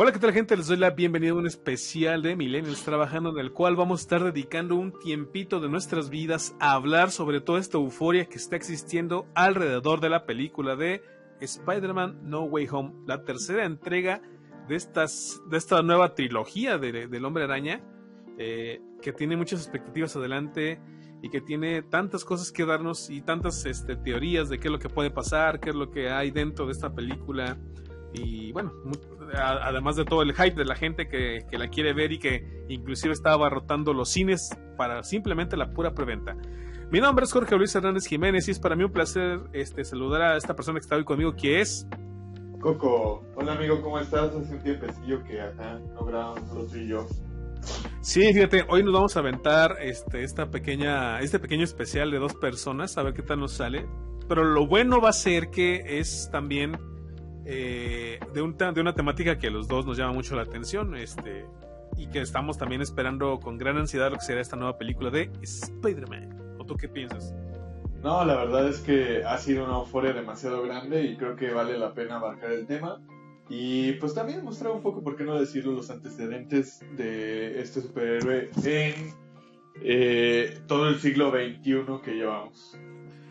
Hola, ¿qué tal gente? Les doy la bienvenida a un especial de Millennials Trabajando en el cual vamos a estar dedicando un tiempito de nuestras vidas a hablar sobre toda esta euforia que está existiendo alrededor de la película de Spider-Man No Way Home, la tercera entrega de, estas, de esta nueva trilogía de, del Hombre Araña, eh, que tiene muchas expectativas adelante y que tiene tantas cosas que darnos y tantas este, teorías de qué es lo que puede pasar, qué es lo que hay dentro de esta película. Y bueno, además de todo el hype de la gente que, la quiere ver y que inclusive está abarrotando los cines para simplemente la pura preventa. Mi nombre es Jorge Luis Hernández Jiménez y es para mí un placer este, saludar a esta persona que está hoy conmigo, que es... Coco, hola amigo, ¿cómo estás? Hace un tiempecillo que acá no grabamos tú y yo. Sí, fíjate, hoy nos vamos a aventar este, esta pequeña, este pequeño especial de dos personas, a ver qué tal nos sale. Pero lo bueno va a ser que es también eh, de, un, de una temática que a los dos nos llama mucho la atención este, y que estamos también esperando con gran ansiedad lo que será esta nueva película de Spider-Man. ¿O tú qué piensas? No, la verdad es que ha sido una euforia demasiado grande y creo que vale la pena abarcar el tema. Y pues también mostrar un poco, por qué no decirlo, los antecedentes de este superhéroe en eh, todo el siglo XXI que llevamos.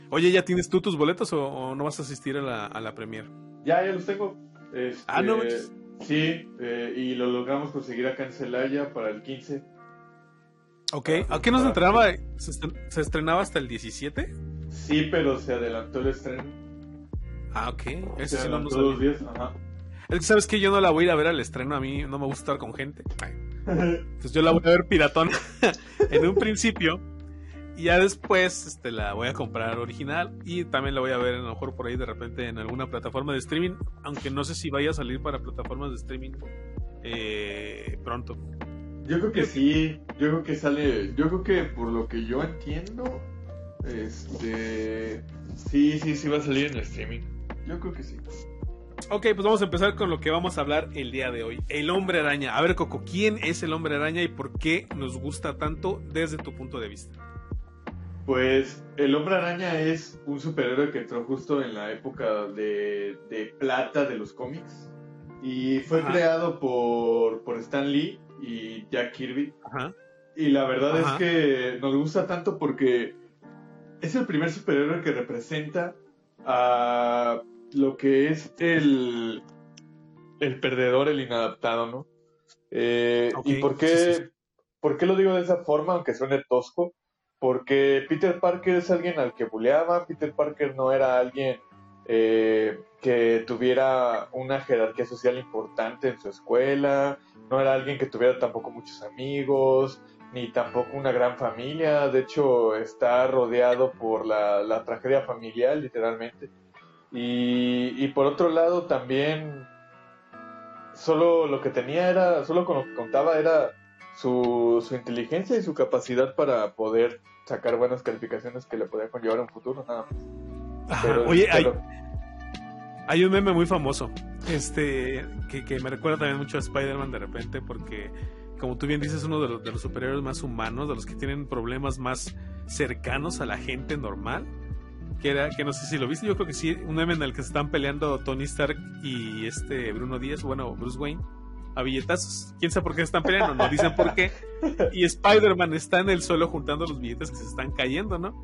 Oye, ¿ya tienes tú tus boletos o, no vas a asistir a la, a la premier? Ya, ya los tengo. Este, ah, no. Sí, eh, y lo logramos conseguir acá en Celaya para el 15. Ok, ¿a qué nos estrenaba? ¿Se, estrenaba hasta el 17? Sí, pero se adelantó el estreno. Ah, ok. Eso sí no días, ajá. Es que sabes que yo no la voy a ir a ver al estreno, a mí no me gusta estar con gente. Entonces yo la voy a ver piratón en un principio y ya después este, la voy a comprar original y también la voy a ver a lo mejor por ahí de repente en alguna plataforma de streaming, aunque no sé si vaya a salir para plataformas de streaming eh, pronto. Yo creo que sí, yo creo que sale, yo creo que por lo que yo entiendo, este, sí, sí, sí va a salir en streaming. Yo creo que sí. Ok, pues vamos a empezar con lo que vamos a hablar el día de hoy. El hombre araña. A ver, Coco, ¿quién es el hombre araña y por qué nos gusta tanto desde tu punto de vista? Pues el Hombre Araña es un superhéroe que entró justo en la época de, plata de los cómics y fue creado por, por, Stan Lee y Jack Kirby. Y la verdad es que nos gusta tanto porque es el primer superhéroe que representa a lo que es el, el perdedor, el inadaptado, ¿no? Eh, ¿Y por qué, por qué lo digo de esa forma, aunque suene tosco? Porque Peter Parker es alguien al que buleaban, Peter Parker no era alguien eh, que tuviera una jerarquía social importante en su escuela, no era alguien que tuviera tampoco muchos amigos, ni tampoco una gran familia, de hecho está rodeado por la, tragedia familiar literalmente. Y, y, por otro lado también solo lo que tenía era, solo con lo que contaba era su, su inteligencia y su capacidad para poder sacar buenas calificaciones que le podían conllevar en un futuro, nada más. oye, hay, un meme muy famoso, este, que, me recuerda también mucho a Spider-Man de repente, porque como tú bien dices, uno de los, de los superhéroes más humanos, de los que tienen problemas más cercanos a la gente normal. Que era, que no sé si lo viste, yo creo que sí, un meme en el que se están peleando Tony Stark y este Bruno Díaz, bueno, Bruce Wayne a billetazos. ¿Quién sabe por qué están peleando? No dicen por qué. Y Spider-Man está en el suelo juntando los billetes que se están cayendo, ¿no?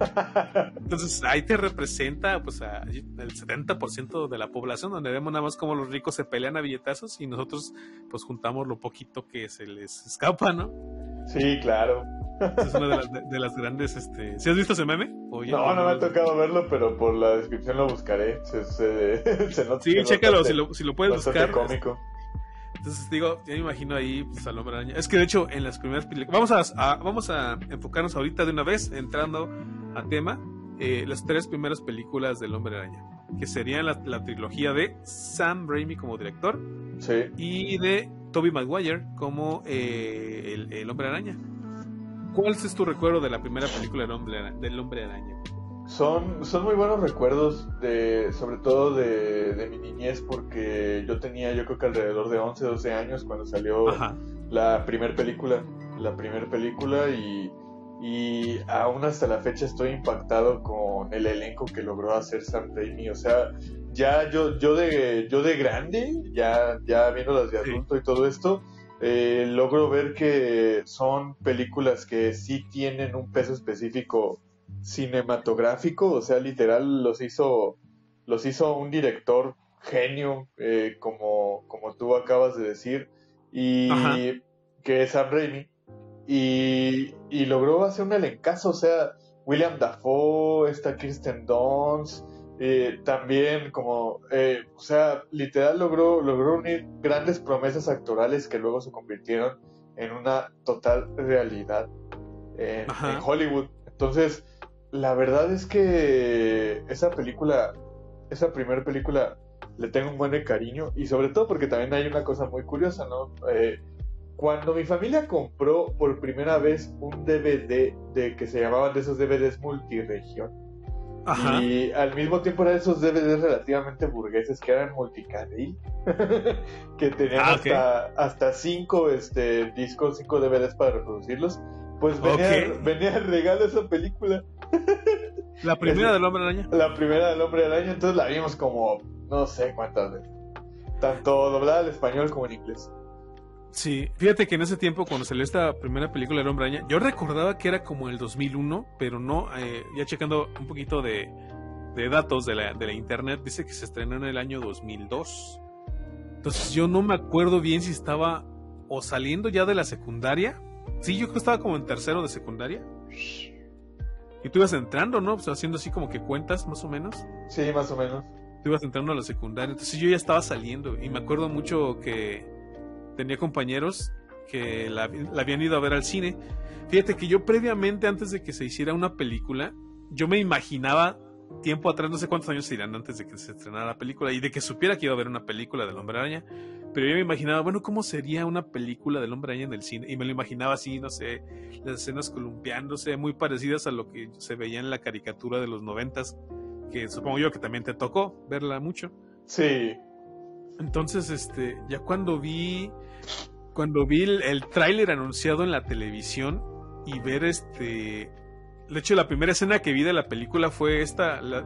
Entonces ahí te representa pues a el 70% de la población, donde vemos nada más como los ricos se pelean a billetazos y nosotros pues juntamos lo poquito que se les escapa, ¿no? Sí, claro. Es una de las, grandes, este... ¿Sí has visto ese meme? no, no, me ha tocado verlo, pero por la descripción lo buscaré. Se, se, sí, chécalo, si lo, si lo puedes buscar. cómico. Entonces digo, ya me imagino ahí pues, al hombre araña. Es que de hecho en las primeras películas, vamos a, vamos a enfocarnos ahorita de una vez, entrando a tema, eh, las tres primeras películas del hombre araña, que serían la, trilogía de Sam Raimi como director sí. y de Toby Maguire como eh, el, hombre araña. ¿Cuál es tu recuerdo de la primera película del hombre, del hombre araña? Son, son muy buenos recuerdos, de, sobre todo de, mi niñez, porque yo tenía yo creo que alrededor de 11, 12 años cuando salió la primera película, la primera película y, y aún hasta la fecha estoy impactado con el elenco que logró hacer Sam Raimi, o sea, ya yo, yo de, yo de grande, ya, ya viendo las de adulto y todo esto, eh, logro ver que son películas que sí tienen un peso específico cinematográfico, o sea, literal los hizo, los hizo un director genio, eh, como, como tú acabas de decir, y que es Sam Raimi, y, y logró hacer un elencazo, o sea, William Dafoe, está Kirsten Dunst, eh, también como, eh, o sea, literal logró, logró unir grandes promesas actorales que luego se convirtieron en una total realidad en, Hollywood. Entonces, la verdad es que esa película, esa primera película, le tengo un buen cariño y sobre todo porque también hay una cosa muy curiosa, ¿no? Eh, cuando mi familia compró por primera vez un DVD de que se llamaban de esos DVDs multiregión, y al mismo tiempo eran esos DVDs relativamente burgueses que eran multicanal, que tenían ah, hasta, hasta cinco este, discos, cinco DVDs para reproducirlos. Pues venía, venía el regalo esa película. ¿La primera del Hombre Araña? La primera del Hombre Araña, entonces la vimos como no sé cuántas veces. Tanto doblada al español como en inglés. Sí, fíjate que en ese tiempo cuando salió esta primera película de Hombre Araña, yo recordaba que era como el 2001, pero no, eh, ya checando un poquito de, datos de la, de la, internet, dice que se estrenó en el año 2002. Entonces yo no me acuerdo bien si estaba o saliendo ya de la secundaria. Sí, yo creo que estaba como en tercero de secundaria. Y tú ibas entrando, ¿no? Pues haciendo así como que cuentas, más o menos. Sí, más o menos. Tú ibas entrando a la secundaria. Entonces yo ya estaba saliendo. Y me acuerdo mucho que tenía compañeros que la, habían ido a ver al cine. Fíjate que yo previamente, antes de que se hiciera una película, yo me imaginaba tiempo atrás, no sé cuántos años irán antes de que se estrenara la película y de que supiera que iba a haber una película del Hombre Araña, pero yo me imaginaba, bueno, ¿cómo sería una película del Hombre Araña en el cine? Y me lo imaginaba así, no sé, las escenas columpiándose, muy parecidas a lo que se veía en la caricatura de los noventas, que supongo yo que también te tocó verla mucho. Sí. Entonces, este, ya cuando vi cuando vi el, tráiler anunciado en la televisión y ver este de hecho la primera escena que vi de la película fue esta la,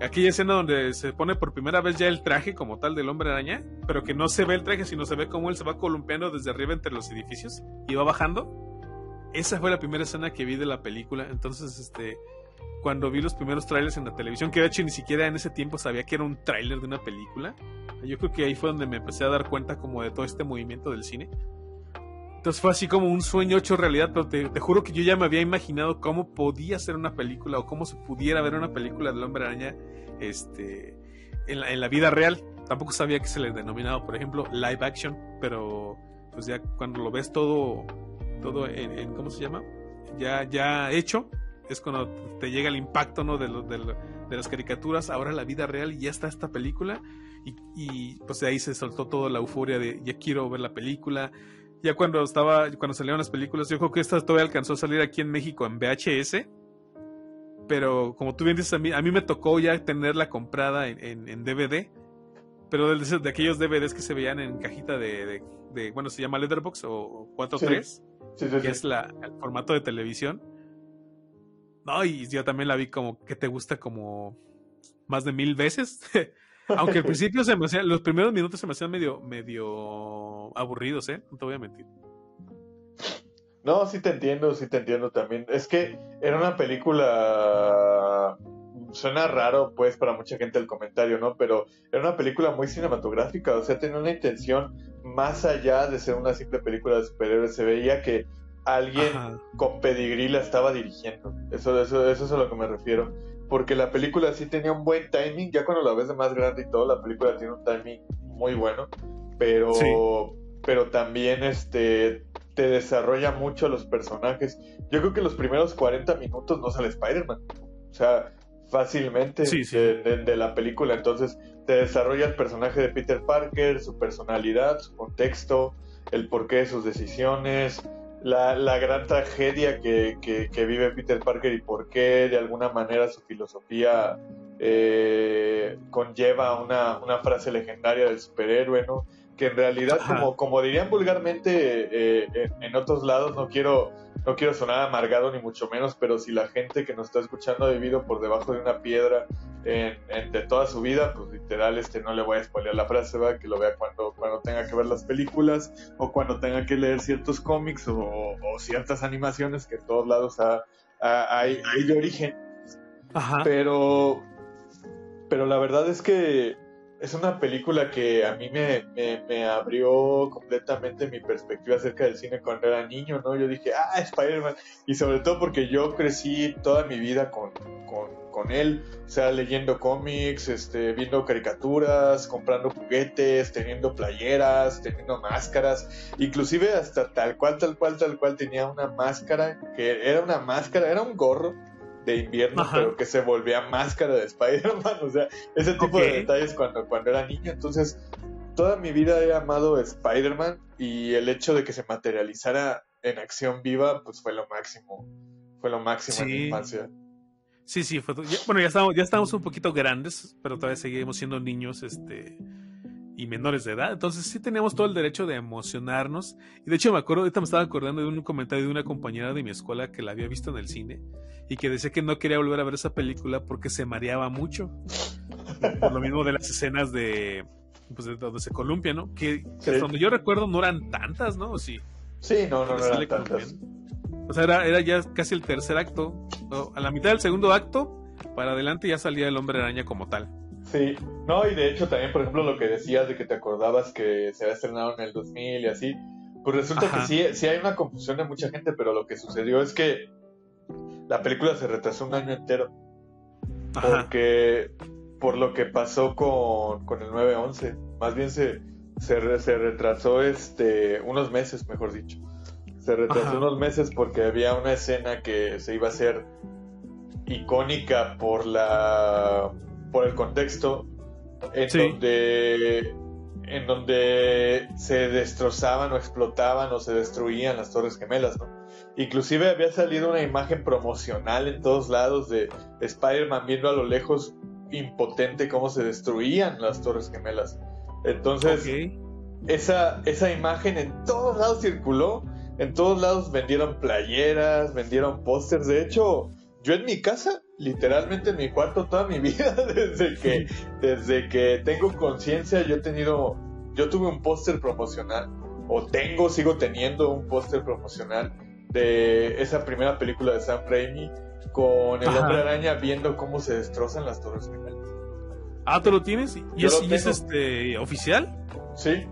aquella escena donde se pone por primera vez ya el traje como tal del hombre araña pero que no se ve el traje sino se ve como él se va columpiando desde arriba entre los edificios y va bajando esa fue la primera escena que vi de la película entonces este cuando vi los primeros trailers en la televisión, que de hecho ni siquiera en ese tiempo sabía que era un tráiler de una película. Yo creo que ahí fue donde me empecé a dar cuenta como de todo este movimiento del cine. Entonces fue así como un sueño hecho realidad, pero te, juro que yo ya me había imaginado cómo podía ser una película o cómo se pudiera ver una película del hombre araña este, en, la, vida real. Tampoco sabía que se le denominaba, por ejemplo, live action, pero pues ya cuando lo ves todo, todo en, en ¿cómo se llama? Ya, ya hecho, es cuando te llega el impacto ¿no? de, de, las caricaturas, ahora la vida real y ya está esta película y, pues de ahí se soltó toda la euforia de ya quiero ver la película. Ya cuando estaba, cuando salieron las películas, yo creo que esta todavía alcanzó a salir aquí en México en VHS, pero como tú bien dices, a mí, a mí me tocó ya tenerla comprada en, DVD, pero de, de, aquellos DVDs que se veían en cajita de, bueno, se llama Letterbox o 4.3, que es la, el formato de televisión. No, y yo también la vi como que te gusta como más de mil veces. Aunque al principio se me hacían, los primeros minutos se me hacían medio, medio aburridos, ¿eh? No te voy a mentir. No, sí te entiendo, sí te entiendo también. Es que era una película. Suena raro, pues, para mucha gente el comentario, ¿no? Pero era una película muy cinematográfica, o sea, tenía una intención más allá de ser una simple película de superhéroes. Se veía que alguien con pedigrí la estaba dirigiendo. Eso, eso, eso es a lo que me refiero. Porque la película sí tenía un buen timing, ya cuando la ves de más grande y todo, la película tiene un timing muy bueno, pero, pero también este, te desarrolla mucho los personajes. Yo creo que los primeros 40 minutos no sale Spider-Man. O sea, fácilmente De, de, la película. Entonces, te desarrolla el personaje de Peter Parker, su personalidad, su contexto, el porqué de sus decisiones, la, gran tragedia que, vive Peter Parker y por qué de alguna manera su filosofía eh, conlleva una, una, frase legendaria del superhéroe, ¿no? Que en realidad, como, como dirían vulgarmente eh, en, otros lados, no quiero no quiero sonar amargado ni mucho menos, pero si la gente que nos está escuchando ha vivido por debajo de una piedra en, de toda su vida, pues literal, este, no le voy a spoilear la frase, ¿verdad? que lo vea cuando, cuando tenga que ver las películas o cuando tenga que leer ciertos cómics o, ciertas animaciones que en todos lados hay, hay de origen. Ajá. Pero, pero la verdad es que es una película que a mí me, me, abrió completamente mi perspectiva acerca del cine cuando era niño, ¿no? Yo dije, ah, Spider-Man. Y sobre todo porque yo crecí toda mi vida con, con, él, o sea, leyendo cómics, este, viendo caricaturas, comprando juguetes, teniendo playeras, teniendo máscaras, inclusive hasta tal cual, tal cual, tal cual tenía una máscara, que era una máscara, era un gorro de invierno, pero que se volvía máscara de Spider-Man. O sea, ese tipo de detalles cuando, cuando era niño. Entonces, toda mi vida he amado Spider-Man y el hecho de que se materializara en acción viva, pues fue lo máximo. Fue lo máximo en mi infancia. Sí, sí, fue, bueno, ya estamos, ya estamos un poquito grandes, pero todavía seguimos siendo niños, este, y menores de edad. Entonces sí teníamos todo el derecho de emocionarnos. Y de hecho me acuerdo, ahorita me estaba acordando de un comentario de una compañera de mi escuela que la había visto en el cine y que decía que no quería volver a ver esa película porque se mareaba mucho. Por lo mismo de las escenas de, pues, de donde se columpia, ¿no? Que, donde yo recuerdo no eran tantas, ¿no? Sí, sí no, no, no eran tantas. O sea, era, era ya casi el tercer acto. A la mitad del segundo acto, para adelante ya salía el hombre araña como tal. Sí, no, y de hecho también, por ejemplo, lo que decías de que te acordabas que se había estrenado en el 2000 y así, pues resulta que sí, sí hay una confusión de mucha gente, pero lo que sucedió es que la película se retrasó un año entero. Porque por lo que pasó con, con el 9-11, más bien se, se, se, retrasó este unos meses, mejor dicho. Se retrasó unos meses porque había una escena que se iba a hacer icónica por la por el contexto en donde en donde se destrozaban o explotaban o se destruían las torres gemelas, ¿no? Inclusive había salido una imagen promocional en todos lados de Spider-Man viendo a lo lejos impotente cómo se destruían las torres gemelas. Entonces, esa, esa imagen en todos lados circuló, en todos lados vendieron playeras, vendieron pósters. De hecho, yo en mi casa, literalmente en mi cuarto toda mi vida, desde que, desde que tengo conciencia, yo he tenido, yo tuve un póster promocional, o tengo, sigo teniendo un póster promocional de esa primera película de Sam Raimi con el hombre araña viendo cómo se destrozan las torres gemelas. Ah, ¿tú lo tienes? ¿Y, es, este oficial? Sí.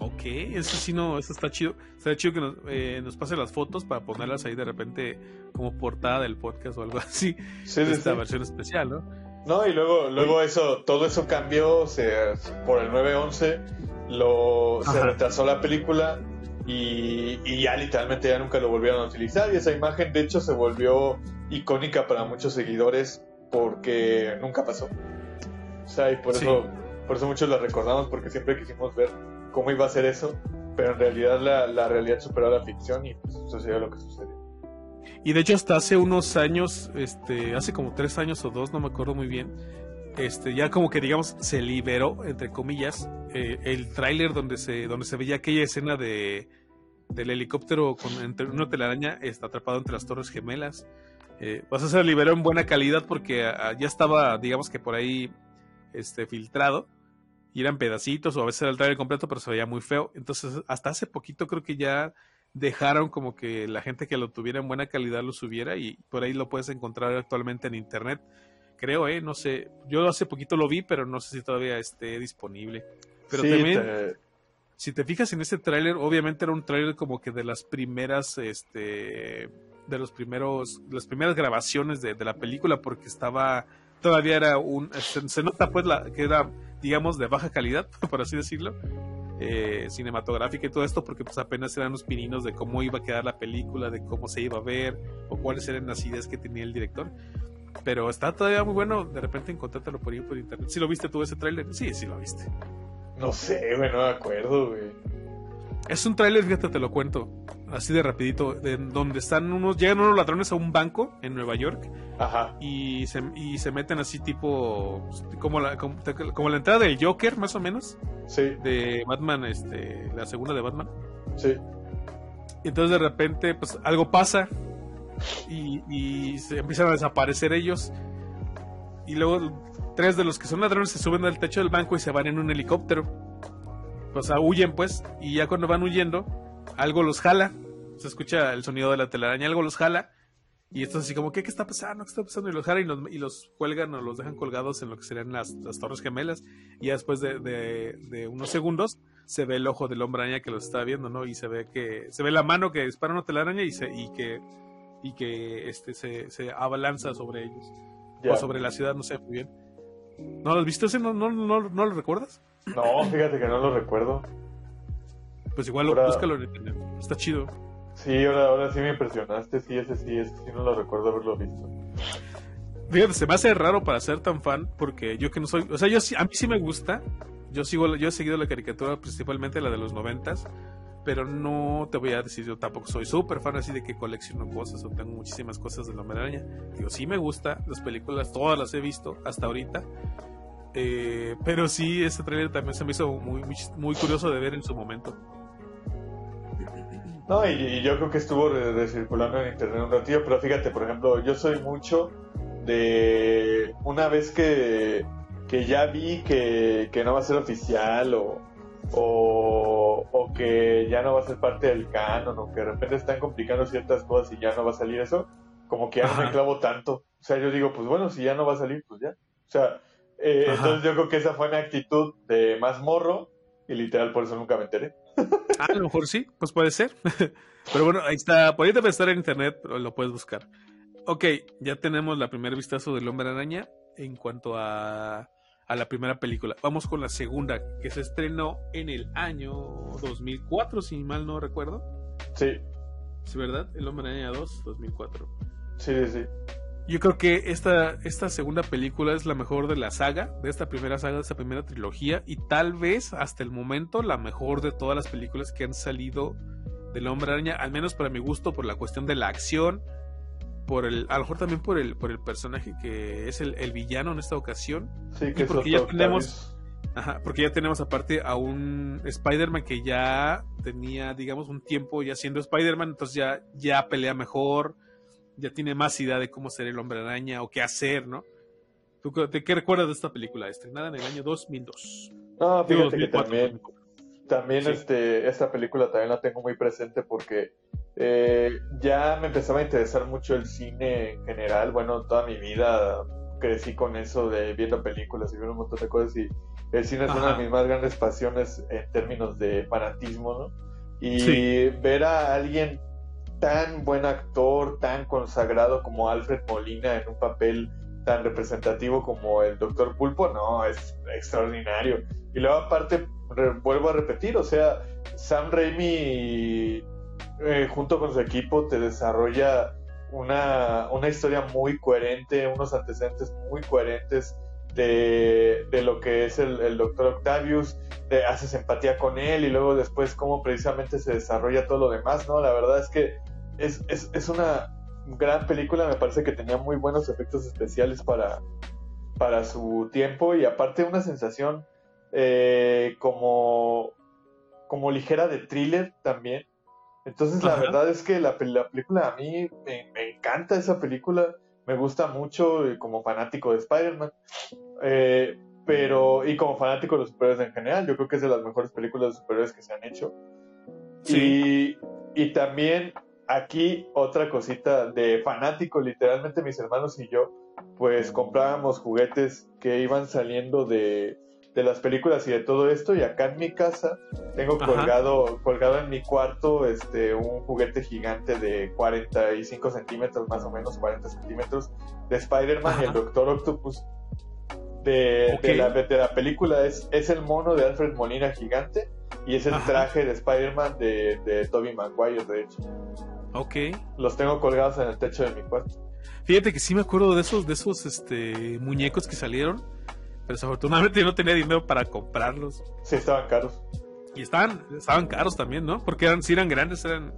Ok, eso sí no, eso está chido. Estaría chido que nos, eh, nos pase las fotos para ponerlas ahí de repente como portada del podcast o algo así. Sí, esta versión especial, ¿no? No, y luego, luego eso, todo eso cambió, o sea, por el 911 lo, se retrasó la película y, ya literalmente ya nunca lo volvieron a utilizar y esa imagen de hecho se volvió icónica para muchos seguidores porque nunca pasó. O sea, y por eso, por eso muchos la recordamos porque siempre quisimos ver cómo iba a ser eso, pero en realidad la, la realidad superó la ficción y pues sucedió lo que sucedió. Y de hecho hasta hace unos años, este, hace como tres años o dos, no me acuerdo muy bien, este, ya como que digamos se liberó, entre comillas, eh, el tráiler donde se, donde se veía aquella escena de del helicóptero con entre una telaraña está atrapado entre las torres gemelas. Eh, pues se liberó en buena calidad porque ah, ya estaba, digamos que por ahí este, filtrado y eran pedacitos o a veces era el trailer completo, pero se veía muy feo. Entonces, hasta hace poquito creo que ya dejaron como que la gente que lo tuviera en buena calidad lo subiera y por ahí lo puedes encontrar actualmente en internet creo, ¿eh? No sé. Yo hace poquito lo vi, pero no sé si todavía esté disponible. Pero también, si te fijas en este tráiler, obviamente era un tráiler como que de las primeras, este, de los primeros, las primeras grabaciones de, la película, porque estaba, todavía era un, se, nota pues la, que era, digamos, de baja calidad, por así decirlo. Eh, cinematográfica y todo esto porque pues apenas eran los pininos de cómo iba a quedar la película, de cómo se iba a ver o cuáles eran las ideas que tenía el director. Pero está todavía muy bueno. De repente encontrártelo por ahí por internet. ¿Sí lo viste tú ese tráiler? Sí, sí lo viste. No sé, güey, no me acuerdo, güey. Es un tráiler, fíjate, te lo cuento. Así de rapidito. De, donde están unos... Llegan unos ladrones a un banco en Nueva York. Ajá. Y se, y se meten así tipo... Como la, como, la entrada del Joker, más o menos. Sí. De Batman, este... La segunda de Batman. Sí Y entonces de repente, pues algo pasa y, y se empiezan a desaparecer ellos. Y luego tres de los que son ladrones se suben al techo del banco y se van en un helicóptero. O sea, huyen pues, y ya cuando van huyendo, algo los jala. Se escucha el sonido de la telaraña, algo los jala. Y esto es así como, ¿qué, ¿qué está pasando? ¿Qué está pasando? Y los jala y los, y los cuelgan o los dejan colgados en lo que serían las, las torres gemelas. Y ya después de, de, de, unos segundos se ve el ojo del hombre araña que los está viendo, ¿no? Y se ve que se ve la mano que dispara una telaraña y, se, y que, y que este, se, se abalanza sobre ellos. O sobre la ciudad, no sé muy bien. ¿No lo has visto ese? ¿No, no, no, no lo recuerdas? No, fíjate que no lo recuerdo. Pues igual ahora... búscalo en internet. Está chido. Sí, ahora, ahora sí me impresionaste. Sí, ese sí, ese sí no lo recuerdo haberlo visto. Fíjate, se me hace raro para ser tan fan porque yo que no soy, o sea, yo a mí sí me gusta. Yo sigo, yo he seguido la caricatura principalmente la de los noventas, pero no te voy a decir yo tampoco soy súper fan así de que colecciono cosas o tengo muchísimas cosas de la araña. Digo, sí me gusta, las películas todas las he visto hasta ahorita, eh, pero sí, este trailer también se me hizo muy, muy, curioso de ver en su momento. No, y, yo creo que estuvo recirculando en internet un ratillo, pero fíjate, por ejemplo, yo soy mucho de una vez que, que ya vi que, que no va a ser oficial o, o, o, que ya no va a ser parte del canon o que de repente están complicando ciertas cosas y ya no va a salir eso, como que ya no me clavo tanto. O sea, yo digo, pues bueno, si ya no va a salir, pues ya. O sea, eh, entonces yo creo que esa fue una actitud de más morro y literal por eso nunca me enteré. Ah, a lo mejor sí, pues puede ser. Pero bueno, ahí está, podría estar en internet, lo puedes buscar. Ok, ya tenemos la primer vistazo del hombre araña en cuanto a, a la primera película. Vamos con la segunda, que se estrenó en el año 2004, si mal no recuerdo. Sí. Sí, ¿verdad? El hombre araña 2, 2004. Sí, sí. Yo creo que esta, esta segunda película es la mejor de la saga, de esta primera saga, de esta primera trilogía, y tal vez hasta el momento la mejor de todas las películas que han salido del Hombre Araña, al menos para mi gusto, por la cuestión de la acción, por el, a lo mejor también por el, por el personaje que es el, villano en esta ocasión. Sí, que y porque ya tenemos, ajá, porque ya tenemos aparte a un Spider-Man que ya tenía, digamos, un tiempo ya siendo Spider-Man, entonces ya, ya pelea mejor ya tiene más idea de cómo ser el hombre araña o qué hacer, ¿no? ¿Tú qué recuerdas de esta película? Estrenada en el año 2002. No, fíjate que también, también este, esta película también la tengo muy presente porque eh, ya me empezaba a interesar mucho el cine en general. Bueno, toda mi vida crecí con eso de viendo películas y viendo un montón de cosas y el cine es una de mis más grandes pasiones en términos de fanatismo, ¿no? Y ver a alguien tan buen actor, tan consagrado como Alfred Molina en un papel tan representativo como el Doctor Pulpo, no, es extraordinario. Y luego aparte, vuelvo a repetir, o sea, Sam Raimi eh, junto con su equipo te desarrolla una, una historia muy coherente, unos antecedentes muy coherentes de, de, lo que es el, el Doctor Octavius, te haces empatía con él y luego después cómo precisamente se desarrolla todo lo demás, ¿no? La verdad es que es, es, es una gran película, me parece que tenía muy buenos efectos especiales para, para su tiempo y aparte una sensación eh, como, como ligera de thriller también. Entonces la verdad es que la, la película a mí me, me, encanta esa película, me gusta mucho eh, como fanático de Spider-Man. Eh, pero, y como fanático de los superhéroes en general, yo creo que es de las mejores películas de superhéroes que se han hecho. Sí. Y, y también aquí otra cosita de fanático, literalmente mis hermanos y yo, pues comprábamos juguetes que iban saliendo de, de las películas y de todo esto y acá en mi casa tengo colgado colgado en mi cuarto este un juguete gigante de 45 centímetros más o menos 40 centímetros de Spider-Man y el Doctor Octopus de, de, la, de, la, película. Es, es el mono de Alfred Molina gigante y es el traje de Spider-Man de, de Tobey Maguire de hecho Ok. Los tengo colgados en el techo de mi cuarto. Fíjate que sí me acuerdo de esos, de esos este, muñecos que salieron, pero desafortunadamente yo no tenía dinero para comprarlos. Sí, estaban caros. Y estaban, estaban caros también, ¿no? Porque eran, si eran grandes, eran...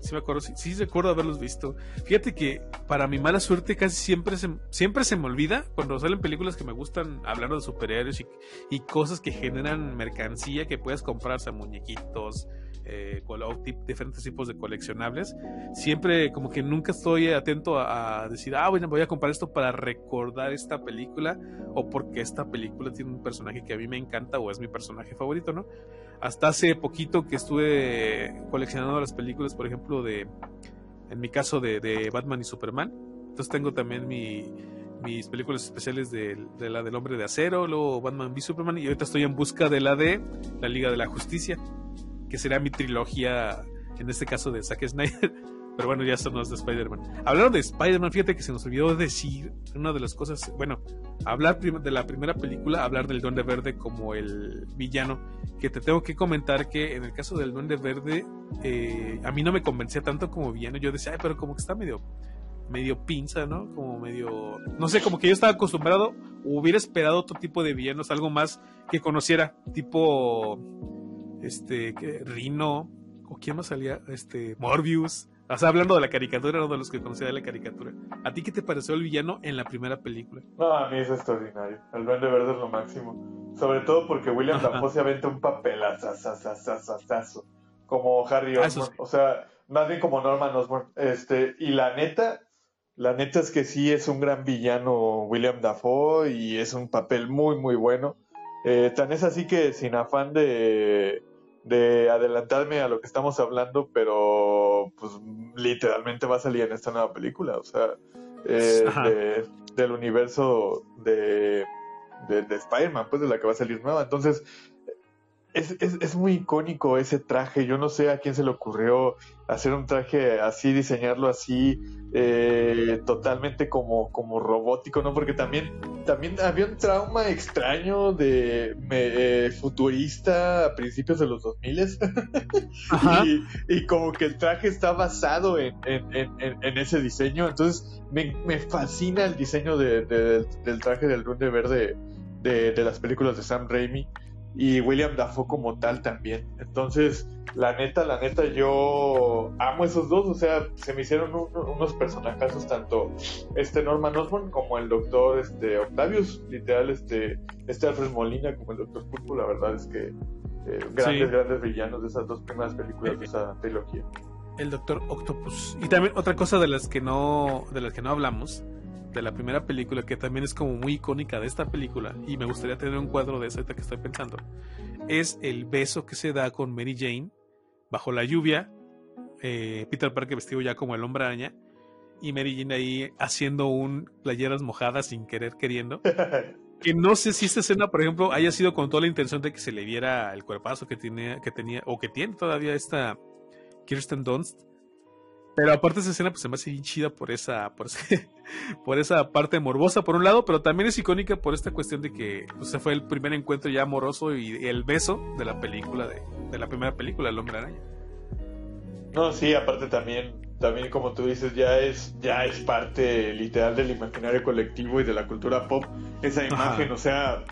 Sí me acuerdo, sí, sí recuerdo haberlos visto. Fíjate que para mi mala suerte casi siempre se, siempre se me olvida cuando salen películas que me gustan hablando de superhéroes y, y cosas que generan mercancía que puedes comprarse, muñequitos, eh, diferentes tipos de coleccionables, siempre como que nunca estoy atento a, decir, ah, bueno, voy a comprar esto para recordar esta película o porque esta película tiene un personaje que a mí me encanta o es mi personaje favorito, ¿no? Hasta hace poquito que estuve coleccionando las películas, por ejemplo, de, en mi caso, de, Batman y Superman. Entonces tengo también mis películas especiales de, de, la del Hombre de Acero, luego Batman v Superman, y ahorita estoy en busca de la de la Liga de la Justicia que será mi trilogía, en este caso de Zack Snyder. Pero bueno, ya son los de Spider-Man. Hablaron de Spider-Man, fíjate que se nos olvidó decir una de las cosas, bueno, hablar de la primera película, hablar del Duende Verde como el villano, que te tengo que comentar que en el caso del Duende Verde, eh, a mí no me convencía tanto como villano, yo decía, ay, pero como que está medio medio pinza, ¿no? Como medio, no sé, como que yo estaba acostumbrado, hubiera esperado otro tipo de villanos, algo más que conociera, tipo este, Rino, o quién más salía, este, Morbius. O sea, hablando de la caricatura, no de los que conocía de la caricatura. ¿A ti qué te pareció el villano en la primera película? No, a mí es extraordinario. El Duende Verde es lo máximo. Sobre todo porque William Dafoe se aventa un papel como Harry ah, Osborn. O sea, más bien como Norman Osborn. Este, y la neta, la neta es que sí es un gran villano William Dafoe y es un papel muy, muy bueno. Eh, tan es así que sin afán de, de adelantarme a lo que estamos hablando, pero pues literalmente va a salir en esta nueva película, o sea, eh, del universo de, de, de Spider-Man, pues de la que va a salir nueva. Entonces, es, es, es, muy icónico ese traje. Yo no sé a quién se le ocurrió hacer un traje así, diseñarlo así, eh, totalmente como, como robótico, ¿no? Porque también, también había un trauma extraño de eh, futurista a principios de los 2000 y, y como que el traje está basado en, en, en, en ese diseño. Entonces, me, me fascina el diseño de, del traje del Duende Verde de, de las películas de Sam Raimi y William Dafoe como tal también. Entonces, la neta, la neta, yo amo esos dos, o sea, se me hicieron unos personajazos tanto este Norman Osborn como el doctor este Octavius, literal, este, este Alfred Molina como el doctor Pulpo, la verdad es que eh, grandes, grandes villanos de esas dos primeras películas de esa trilogía. El doctor Octopus. Y también otra cosa de las que no, de las que no hablamos, de la primera película, que también es como muy icónica de esta película, y me gustaría tener un cuadro de esa que estoy pensando, es el beso que se da con Mary Jane bajo la lluvia, eh, Peter Parker vestido ya como el hombre araña, y Mary Jane ahí haciendo un playeras mojadas sin querer queriendo. que no sé si esta escena, por ejemplo, haya sido con toda la intención de que se le viera el cuerpazo que tenía, que tenía o que tiene todavía esta Kirsten Dunst, pero aparte esa escena pues se me hace bien chida por esa, por, por esa parte morbosa por un lado, pero también es icónica por esta cuestión de que pues, fue el primer encuentro ya amoroso y el beso de la película, de, de la primera película, El Hombre Araña. No, sí, aparte también, también como tú dices, ya es, ya es parte literal del imaginario colectivo y de la cultura pop, esa imagen, o sea,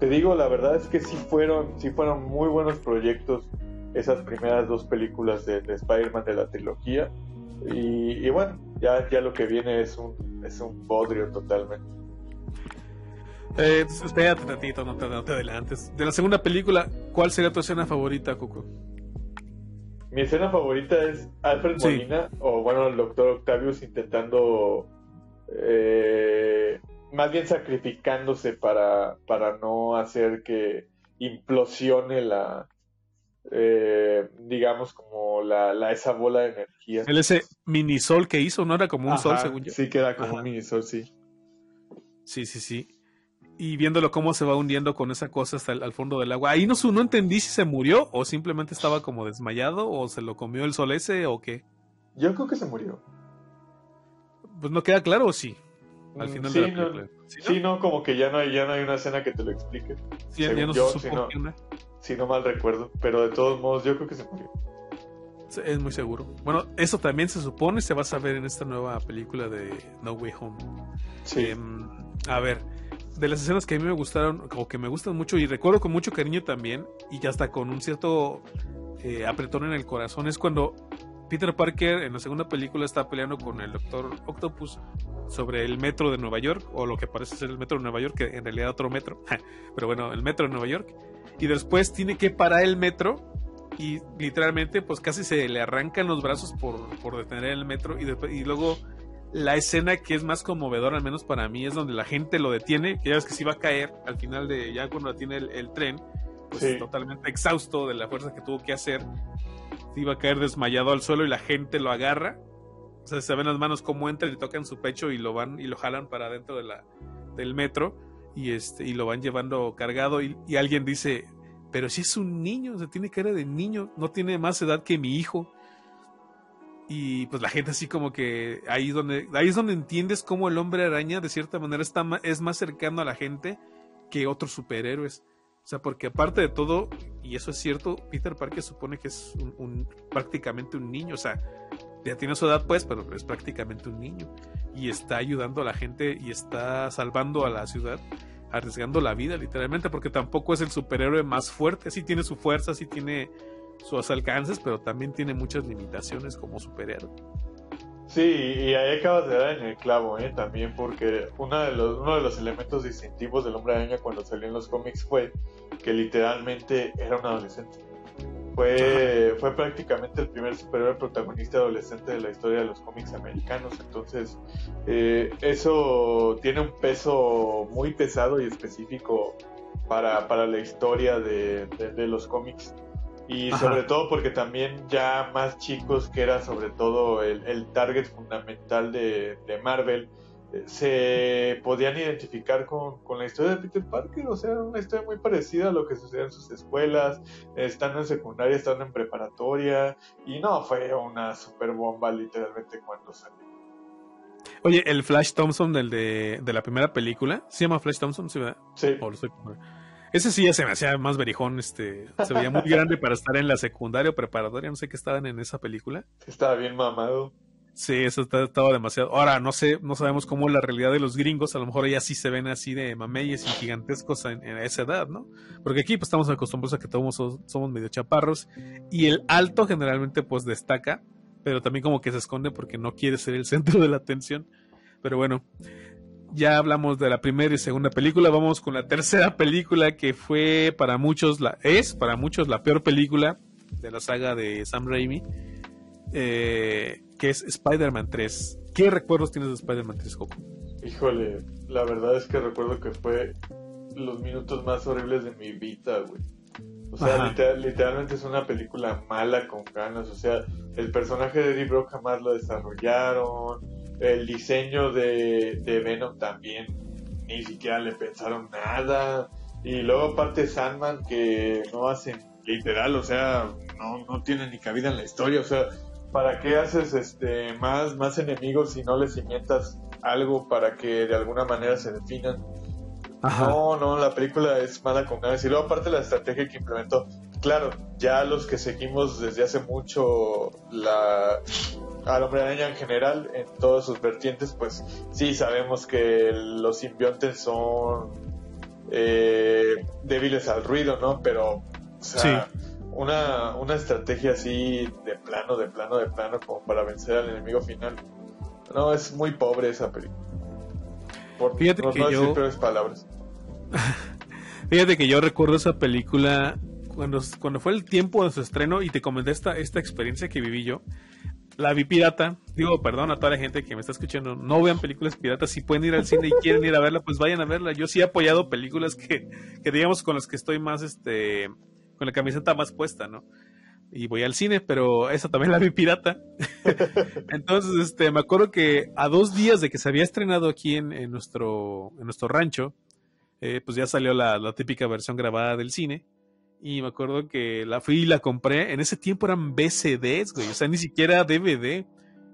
te digo, la verdad es que sí fueron, sí fueron muy buenos proyectos esas primeras dos películas de, de Spider-Man de la trilogía. Y, bueno, ya, ya lo que viene es un, es un bodrio totalmente. Eh, espérate tantito, no te, no te adelantes. De la segunda película, ¿cuál sería tu escena favorita, Coco? Mi escena favorita es Alfred Molina, o bueno, el doctor Octavius intentando, eh, más bien sacrificándose para, para no hacer que implosione la, eh, digamos, como la, esa bola de energía. El ese mini sol que hizo, ¿no? Era como un sol, según yo. Sí, que era como un mini sol, sí. Sí, sí, sí. Y viéndolo cómo se va hundiendo con esa cosa hasta el al fondo del agua. Ahí no, no entendí si se murió o simplemente estaba como desmayado o se lo comió el sol ese o qué. Yo creo que se murió. Pues no queda claro o sí. Al final de la película. ¿Sí, no? como que ya no hay, ya no hay una escena que te lo explique. Sí, ya no se supo si no mal recuerdo. Pero de todos modos, yo creo que se murió. Es muy seguro. Bueno, eso también se supone se va a saber en esta nueva película de No Way Home. Sí. Em, a ver, de las escenas que a mí me gustaron, o que me gustan mucho, y recuerdo con mucho cariño también, y ya hasta con un cierto eh, apretón en el corazón, es cuando Peter Parker en la segunda película está peleando con el Doctor Octopus sobre el metro de Nueva York, o lo que parece ser el metro de Nueva York, que en realidad otro metro, pero bueno, el metro de Nueva York y después tiene que parar el metro y literalmente pues casi se le arrancan los brazos por, por detener el metro y, y luego la escena que es más conmovedora, al menos para mí, es donde la gente lo detiene, que ya ves que sí va a caer al final de, ya cuando tiene el, tren, pues totalmente exhausto de la fuerza que tuvo que hacer, iba a caer desmayado al suelo y la gente lo agarra, o sea, se ven las manos como entra y tocan su pecho y lo van y lo jalan para dentro de la, del metro y, este, y lo van llevando cargado y, y alguien dice, pero si es un niño, o sea, tiene cara de niño, no tiene más edad que mi hijo. Y pues la gente así como que ahí donde, ahí es donde entiendes cómo el hombre araña de cierta manera está es más cercano a la gente que otros superhéroes. O sea, porque aparte de todo, y eso es cierto, Peter Parker supone que es un, prácticamente un niño. O sea, ya tiene su edad pues, pero es prácticamente un niño. Y está ayudando a la gente y está salvando a la ciudad, arriesgando la vida literalmente, porque tampoco es el superhéroe más fuerte. Sí tiene su fuerza, sí tiene sus alcances, pero también tiene muchas limitaciones como superhéroe. Sí, y ahí acabas de dar en el clavo, ¿eh? También porque uno de, los, uno de los elementos distintivos del hombre araña cuando salió en los cómics fue que literalmente era un adolescente. Fue, fue prácticamente el primer superhéroe protagonista adolescente de la historia de los cómics americanos. Entonces, eh, eso tiene un peso muy pesado y específico para, para la historia de, de los cómics. Y sobre todo porque también ya más chicos, que era sobre todo el, target fundamental de, Marvel, eh, se podían identificar con, la historia de Peter Parker, o sea, una historia muy parecida a lo que sucede en sus escuelas, estando en secundaria, estando en preparatoria, y no, fue una super bomba literalmente cuando salió. Oye, el Flash Thompson del de, la primera película, ¿se llama Flash Thompson? Sí, ¿verdad? Sí. Ese sí ya se me hacía más verijón, este, se veía muy grande para estar en la secundaria o preparatoria, no sé qué estaban en esa película. Estaba bien mamado. Sí, eso estaba demasiado. Ahora, no sé, no sabemos cómo la realidad de los gringos, a lo mejor ya sí se ven así de mameyes y gigantescos en, esa edad, ¿no? Porque aquí pues estamos acostumbrados a que todos somos, medio chaparros y el alto generalmente pues destaca, pero también como que se esconde porque no quiere ser el centro de la atención. Pero bueno, ya hablamos de la primera y segunda película, vamos con la tercera película que fue para muchos, la, es para muchos la peor película de la saga de Sam Raimi, eh, que es Spider-Man 3. ¿Qué recuerdos tienes de Spider-Man 3, Coco? Híjole, la verdad es que recuerdo que fue los minutos más horribles de mi vida, güey. O sea, literalmente es una película mala con ganas. O sea, el personaje de Eddie Brock jamás lo desarrollaron el diseño de, de Venom también ni siquiera le pensaron nada. Y luego aparte Sandman que no hacen literal, o sea, no, no tienen ni cabida en la historia, o sea, ¿para qué haces este más, más enemigos si no les cimientas algo para que de alguna manera se definan? No, no, la película es mala con ganas. Y luego aparte la estrategia que implementó, claro, ya los que seguimos desde hace mucho la, al hombre araña en general, en todas sus vertientes, pues sí sabemos que los simbiontes son eh, débiles al ruido, ¿no? Pero, o sea, una, una estrategia así de plano, de plano, de plano, como para vencer al enemigo final. No, es muy pobre esa película. Por, Fíjate que no yo... decir palabras. Fíjate que yo recuerdo esa película cuando, cuando fue el tiempo de su estreno y te comenté esta, esta experiencia que viví yo la vi pirata. Digo, perdón a toda la gente que me está escuchando. No vean películas piratas. Si pueden ir al cine y quieren ir a verla, pues vayan a verla. Yo sí he apoyado películas que, que digamos, con las que estoy más, este, con la camiseta más puesta, ¿no? Y voy al cine, pero esa también la vi pirata. Entonces, este, me acuerdo que a dos días de que se había estrenado aquí en, en nuestro, en nuestro rancho, eh, pues ya salió la, la típica versión grabada del cine. Y me acuerdo que la fui y la compré. En ese tiempo eran BCDs, güey. O sea, ni siquiera DVD.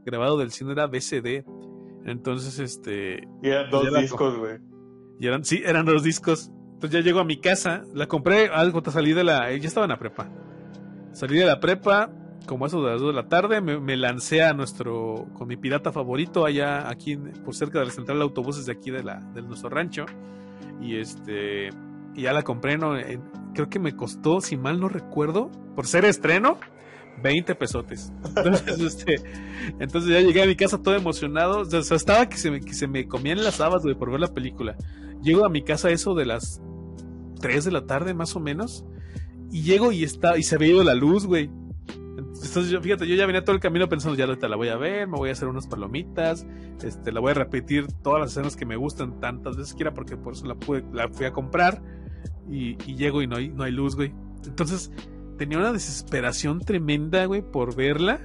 Grabado del cine era BCD. Entonces, este. Y eran dos discos, güey. Y eran, sí, eran dos discos. Entonces ya llego a mi casa. La compré algo, salí de la. Ya estaba en la prepa. Salí de la prepa. Como eso de las 2 de la tarde, me, lancé a nuestro, con mi pirata favorito allá, aquí por cerca de la central de autobuses de aquí de, la, de nuestro rancho. Y este, y ya la compré, ¿no? creo que me costó, si mal no recuerdo, por ser estreno, 20 pesotes. Entonces, este, entonces ya llegué a mi casa todo emocionado. O sea, estaba que se me, que se me comían las habas, güey, por ver la película. Llego a mi casa eso de las 3 de la tarde, más o menos. Y llego y está, y se había ido la luz, güey. Entonces, yo, fíjate, yo ya venía todo el camino pensando, ya la voy a ver, me voy a hacer unas palomitas, este, la voy a repetir todas las escenas que me gustan tantas veces quiera, porque por eso la pude, la fui a comprar. Y, y llego y no hay, no hay luz, güey. Entonces, tenía una desesperación tremenda, güey, por verla.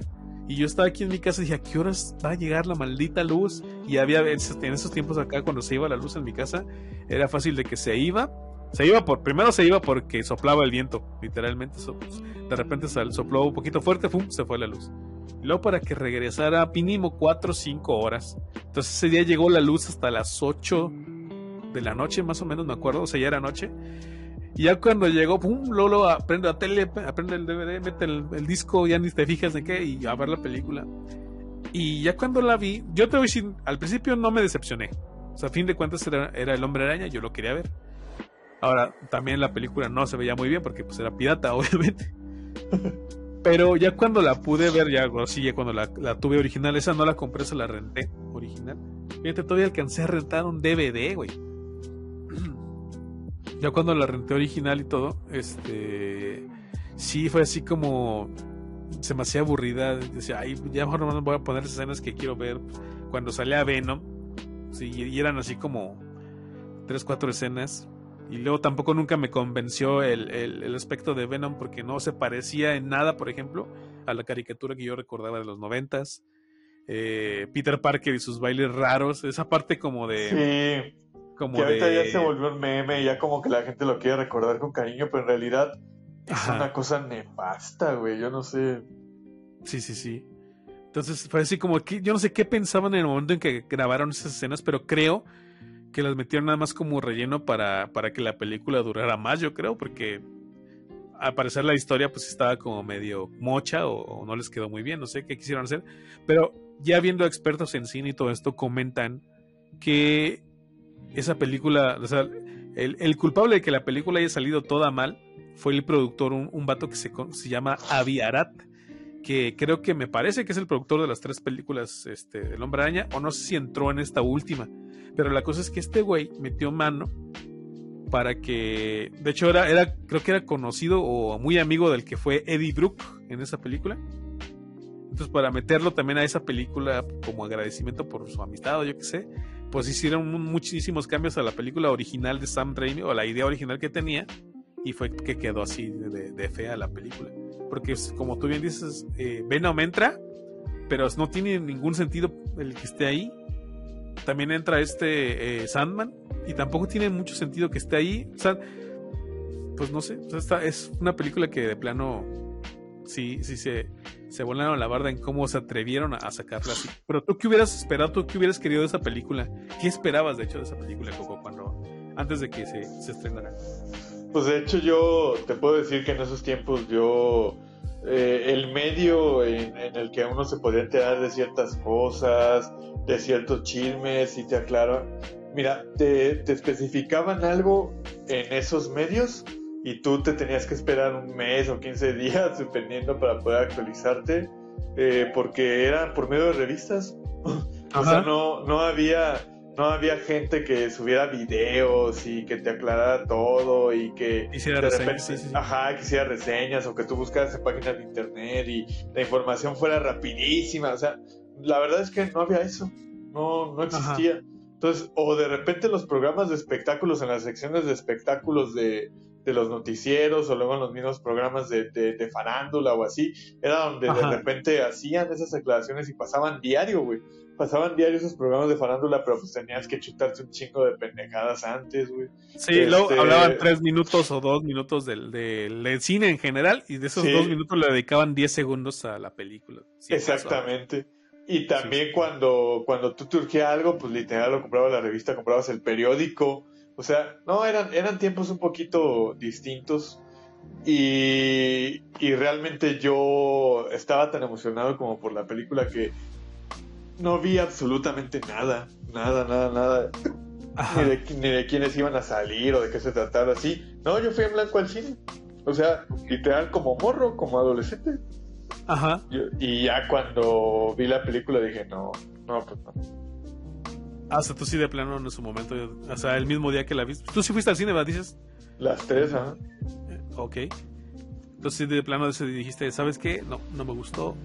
Y yo estaba aquí en mi casa y dije, ¿a qué horas va a llegar la maldita luz? Y había en esos tiempos acá, cuando se iba la luz en mi casa, era fácil de que se iba. Se iba por, primero se iba porque soplaba el viento, literalmente. Pues, de repente sopló un poquito fuerte, ¡pum! se fue la luz. Y luego para que regresara mínimo 4 o 5 horas. Entonces ese día llegó la luz hasta las 8 de la noche, más o menos, me acuerdo, o sea, ya era noche. Y ya cuando llegó, pum, Lolo aprende la tele, aprende el DVD, mete el, disco, ya ni te fijas en qué, y a ver la película. Y ya cuando la vi, yo te voy decir, al principio no me decepcioné. O sea, a fin de cuentas era, el hombre araña, yo lo quería ver. Ahora, también la película no se veía muy bien porque pues era pirata, obviamente. Pero ya cuando la pude ver, ya, sí, ya cuando la, la, tuve original, esa no la compré, se la renté original. Fíjate, todavía alcancé a rentar un DVD, güey. Ya cuando la renté original y todo, este. Sí, fue así como. Se me hacía aburrida. Decía, ay, ya mejor no voy a poner escenas que quiero ver. Cuando salía Venom. Sí, y eran así como. Tres, cuatro escenas. Y luego tampoco nunca me convenció el, el, aspecto de Venom porque no se parecía en nada, por ejemplo, a la caricatura que yo recordaba de los noventas. Eh, Peter Parker y sus bailes raros, esa parte como de... Sí que ahorita ya se volvió un meme, ya como que la gente lo quiere recordar con cariño, pero en realidad es una cosa nefasta, güey, yo no sé. Sí, sí, sí. Entonces fue así como que yo no sé qué pensaban en el momento en que grabaron esas escenas, pero creo que las metieron nada más como relleno para, para que la película durara más, yo creo, porque al parecer la historia pues estaba como medio mocha o, no les quedó muy bien, no sé qué quisieron hacer, pero ya viendo expertos en cine y todo esto comentan que esa película, o sea, el, culpable de que la película haya salido toda mal fue el productor, un, un vato que se, se llama Avi Arad, que creo que me parece que es el productor de las tres películas este, del Hombre Araña, o no sé si entró en esta última, pero la cosa es que este güey metió mano para que, de hecho era, era, creo que era conocido o muy amigo del que fue Eddie Brooke en esa película. Entonces para meterlo también a esa película como agradecimiento por su amistad o yo qué sé, pues hicieron muchísimos cambios a la película original de Sam Raimi o la idea original que tenía y fue que quedó así de, fea la película. Porque como tú bien dices, eh, Venom entra, pero no tiene ningún sentido el que esté ahí. También entra este eh, Sandman y tampoco tiene mucho sentido que esté ahí. Pues no sé, es una película que de plano sí, sí se, se volaron la barda en cómo se atrevieron a, sacarla así. Pero tú qué hubieras esperado, tú qué hubieras querido de esa película. ¿Qué esperabas de hecho de esa película, Coco, cuando antes de que se, se estrenara? Pues de hecho yo te puedo decir que en esos tiempos yo eh, el medio en, el que uno se podía enterar de ciertas cosas, de ciertos chismes y te aclaro, mira, te, te especificaban algo en esos medios y tú te tenías que esperar un mes o 15 días dependiendo para poder actualizarte eh, porque eran por medio de revistas. O sea no no había no había gente que subiera videos y que te aclarara todo y que hiciera reseñas, ajá, que hiciera reseñas o que tú buscaras en páginas de internet y la información fuera rapidísima, o sea, la verdad es que no había eso, no, no existía. Entonces, o de repente los programas de espectáculos en las secciones de espectáculos de, de los noticieros o luego en los mismos programas de, de, farándula o así, era donde de repente hacían esas declaraciones y pasaban diario, güey. Pasaban diario esos programas de farándula, pero pues tenías que chutarte un chingo de pendejadas antes, güey. Sí, luego este, hablaban tres minutos o dos minutos del, del, cine en general y de esos dos minutos le dedicaban diez segundos a la película. Exactamente. Y también cuando, cuando tú turquías algo, pues literal lo comprabas la revista, comprabas el periódico o sea, no, eran, eran tiempos un poquito distintos. Y, y realmente yo estaba tan emocionado como por la película que no vi absolutamente nada, nada, nada, nada. Ni de, ni de, quiénes iban a salir o de qué se trataba así. No, yo fui en blanco al cine. O sea, literal como morro, como adolescente. Ajá. y ya cuando vi la película dije, no, no, pues no. Hasta tú sí de plano en su momento, o sea, el mismo día que la viste. Tú sí fuiste al cine, ¿verdad? Dices. Las tres, ajá. ok. Entonces de plano ese dijiste, ¿sabes qué? No, no me gustó.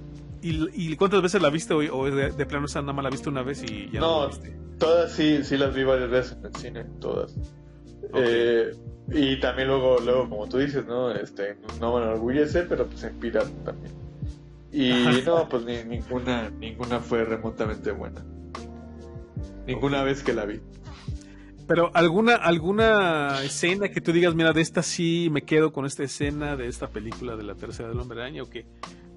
¿Y, cuántas veces la viste hoy? ¿O de, plano esa nada más la viste una vez y ya no, no la viste? Todas sí, sí las vi varias veces en el cine, todas. Eh, y también luego, luego, como tú dices, ¿no? Este, no me enorgullece, pero pues en pirata también. Y no, pues ni, ninguna, ninguna fue remotamente buena. Ninguna vez que la vi. Pero alguna alguna escena que tú digas, mira, de esta sí me quedo con esta escena de esta película de la tercera del hombre araña o que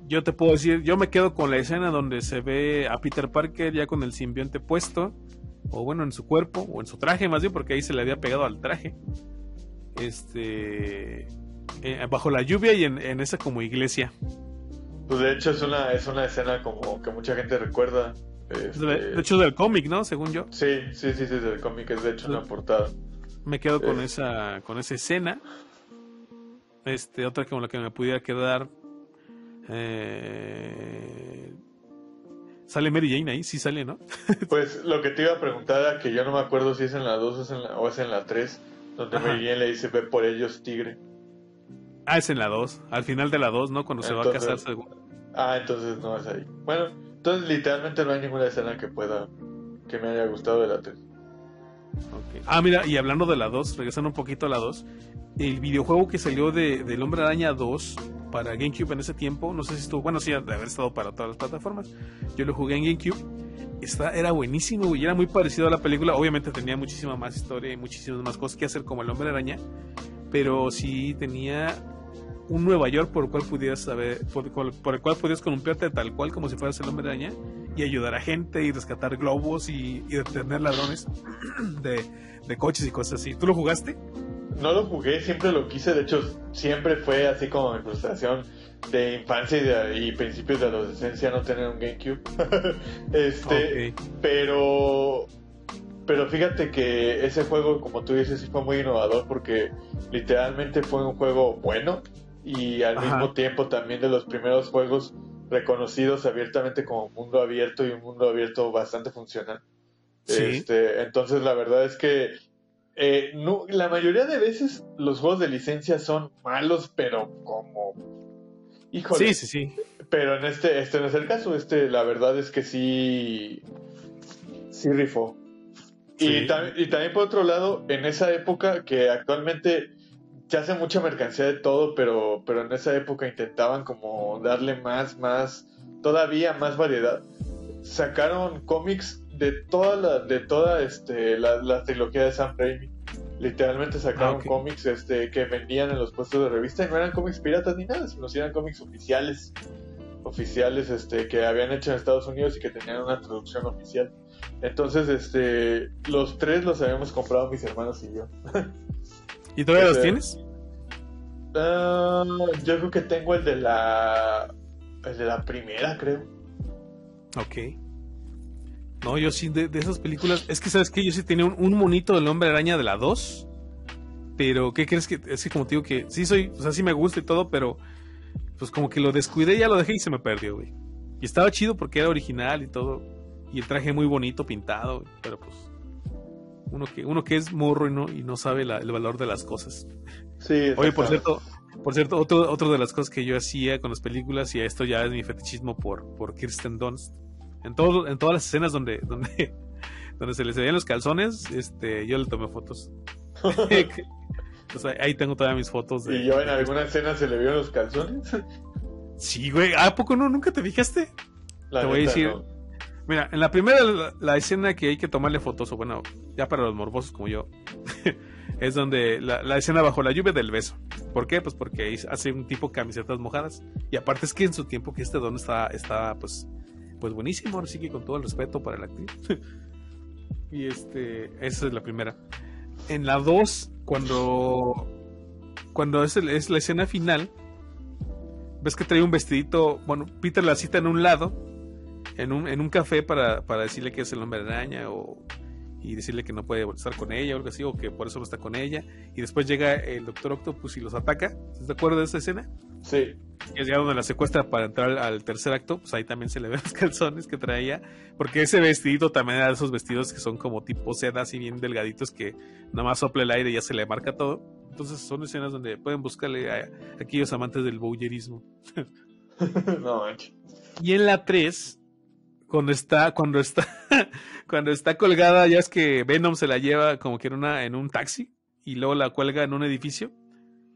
yo te puedo decir, yo me quedo con la escena donde se ve a Peter Parker ya con el simbionte puesto o bueno, en su cuerpo o en su traje más bien porque ahí se le había pegado al traje. Este eh, bajo la lluvia y en, en esa como iglesia. Pues de hecho es una es una escena como que mucha gente recuerda este, de hecho, del cómic, ¿no? Según yo. Sí, sí, sí, sí, del cómic es de hecho una portada. Me quedo con esa con esa escena. Este, otra con la que me pudiera quedar. Eh... Sale Mary Jane ahí, sí sale, ¿no? pues lo que te iba a preguntar era que yo no me acuerdo si es en la 2 o es en la, o es en la 3, donde Mary Jane le dice, ve por ellos, tigre. Ah, es en la 2, al final de la 2, ¿no? Cuando se va a casar. Ah, entonces no es ahí. Bueno, entonces, literalmente no hay ninguna escena que pueda. que me haya gustado de la 3. Ah, mira, y hablando de la 2, regresando un poquito a la 2, el videojuego que salió de, del Hombre Araña 2 para GameCube en ese tiempo, no sé si estuvo, bueno, sí, de haber estado para todas las plataformas. Yo lo jugué en GameCube. Está, era buenísimo y era muy parecido a la película. Obviamente tenía muchísima más historia y muchísimas más cosas que hacer como el Hombre Araña, pero sí tenía un Nueva York por el cual pudieras saber, por, el cual pudieras columpiarte tal cual como si fueras el hombre araña y ayudar a gente y rescatar globos y, detener ladrones de, de, coches y cosas así. ¿Tú lo jugaste? No lo jugué, siempre lo quise, de hecho siempre fue así como mi frustración de infancia y, principios de adolescencia no tener un GameCube. este, pero pero fíjate que ese juego, como tú dices, sí fue muy innovador porque literalmente fue un juego bueno, y al mismo tiempo también de los primeros juegos reconocidos abiertamente como mundo abierto y un mundo abierto bastante funcional. Este, entonces la verdad es que eh, no, la mayoría de veces los juegos de licencia son malos, pero como... Híjole. Sí, sí, sí. Pero en este, este no es el caso. Este, la verdad es que sí, sí rifó. Y, y también por otro lado, en esa época que actualmente se hace mucha mercancía de todo, pero, pero en esa época intentaban como darle más, más, todavía más variedad. Sacaron cómics de toda la, de toda este, la, trilogía de Sam Raimi. Literalmente sacaron ah, cómics este, que vendían en los puestos de revista y no eran cómics piratas ni nada, sino eran cómics oficiales. Oficiales este, que habían hecho en Estados Unidos y que tenían una traducción oficial. Entonces, este, los tres los habíamos comprado mis hermanos y yo. ¿Y todavía los tienes? Ah, yo creo que tengo el de la. El de la primera, creo. Ok. No, yo sí, de, esas películas. Es que, ¿sabes que Yo sí tenía un, monito del hombre araña de la 2. Pero, ¿qué crees que.? Es que, como te digo, que sí soy. O sea, sí me gusta y todo, pero. Pues como que lo descuidé, ya lo dejé y se me perdió, güey. Y estaba chido porque era original y todo. Y el traje muy bonito, pintado. Pero pues uno que, uno que es morro y no, y no sabe el valor de las cosas. Sí, Oye, por cierto, por cierto, otro, otro de las cosas que yo hacía con las películas, y esto ya es mi fetichismo por, por Kirsten Dunst, en, todo, en todas las escenas donde, donde, donde se les veían los calzones, este, yo le tomé fotos. ahí tengo todas mis fotos. ¿Y yo en alguna escena se le vieron los calzones? sí, güey. ¿A poco no? ¿Nunca te fijaste? te voy a decir. Mira, en la primera, la, escena que hay que tomarle fotos, o bueno, ya para los morbosos como yo, es donde la, escena bajo la lluvia del beso. ¿Por qué? Pues porque hace un tipo camisetas mojadas. Y aparte es que en su tiempo que este don está, está pues, pues buenísimo, ahora sí que con todo el respeto para el actriz. y este, esa es la primera. En la dos, cuando, cuando es, es la escena final, ves que trae un vestidito, bueno, Peter la cita en un lado en un, en un café para, para decirle que es el hombre araña o y decirle que no puede estar con ella o algo así, o que por eso no está con ella. Y después llega el Doctor Octopus y los ataca. ¿Te acuerdas de esa escena? Sí. Y es ya donde la secuestra para entrar al tercer acto, pues ahí también se le ven los calzones que traía. Porque ese vestido también era de esos vestidos que son como tipo seda, así bien delgaditos, que nada más sopla el aire y ya se le marca todo. Entonces son escenas donde pueden buscarle a, aquellos amantes del bowlerismo. no manches. Y en la 3, cuando está, cuando está, cuando está colgada, ya es que Venom se la lleva como que en una, un taxi, y luego la cuelga en un edificio.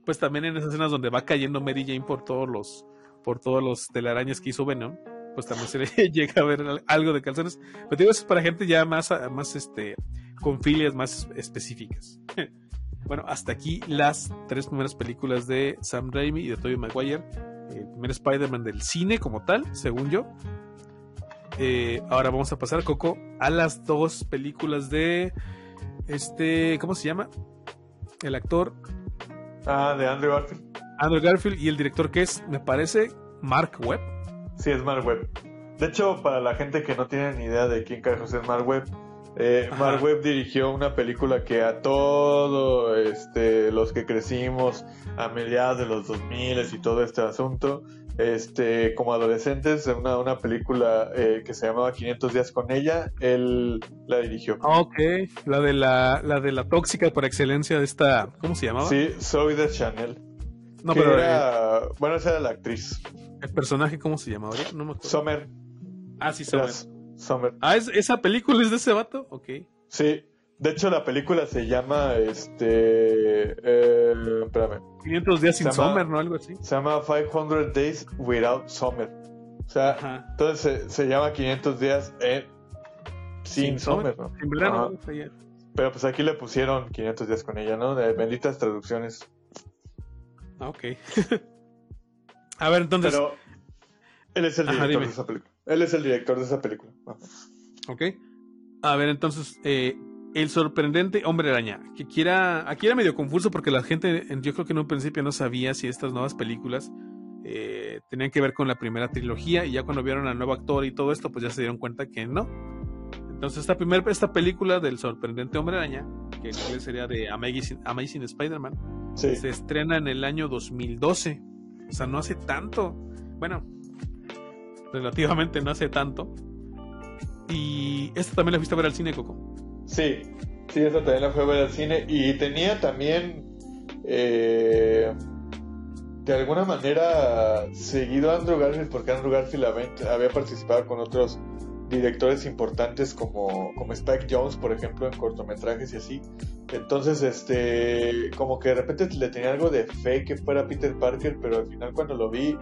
Pues también en esas escenas donde va cayendo Mary Jane por todos los, por todos los telarañas que hizo Venom, pues también se le llega a ver algo de calzones. Pero digo, eso es para gente ya más, más este, con filias más específicas. bueno, hasta aquí las tres primeras películas de Sam Raimi y de Tobey Maguire. El primer Spider-Man del cine como tal, según yo. Eh, ahora vamos a pasar, Coco, a las dos películas de este, ¿cómo se llama? El actor. Ah, de Andrew Garfield. Andrew Garfield y el director que es, me parece, Mark Webb. Sí, es Mark Webb. De hecho, para la gente que no tiene ni idea de quién carajos es Mark Webb, eh, Mark Webb dirigió una película que a todos este, los que crecimos a mediados de los 2000 y todo este asunto, este, como adolescentes, una, una película eh, que se llamaba 500 días con ella, él la dirigió. Ah, ok, la de la, la de la tóxica por excelencia de esta, ¿cómo se llamaba? Sí, Zoe de Chanel. No, pero era, eh, bueno, esa era la actriz. ¿El personaje cómo se llamaba? No me acuerdo. Summer. Ah, sí, Summer. Summer. Ah, ¿esa película es de ese vato? Ok. Sí. De hecho, la película se llama, este... Eh, espérame. 500 días sin Summer, ¿no? Algo así. Se llama 500 Days Without Summer. O sea, entonces se, llama 500 días sin, Summer, ¿no? Sin verano. Pero pues aquí le pusieron 500 días con ella, ¿no? De benditas traducciones. Ah, ok. A ver, entonces. Pero él es el director de esa película. Él es el director de esa película. Ok. A ver, entonces, eh, el sorprendente hombre araña. Que quiera. Aquí era medio confuso porque la gente, yo creo que en un principio no sabía si estas nuevas películas eh, tenían que ver con la primera trilogía. Y ya cuando vieron al nuevo actor y todo esto, pues ya se dieron cuenta que no. Entonces, esta, primera esta película del sorprendente hombre araña, que sería de Amazing, Amazing Spider-Man, se estrena en el año 2012. O sea, no hace tanto. Bueno, relativamente no hace tanto. Y esta también la fuiste a ver al cine, Coco. Sí, sí, esta también la fui a ver al cine. Y tenía también, eh, de alguna manera, seguido a Andrew Garfield, porque Andrew Garfield había participado con otros directores importantes como, como Spike Jones, por ejemplo, en cortometrajes y así. Entonces, este, como que de repente le tenía algo de fe que fuera Peter Parker, pero al final cuando lo vi,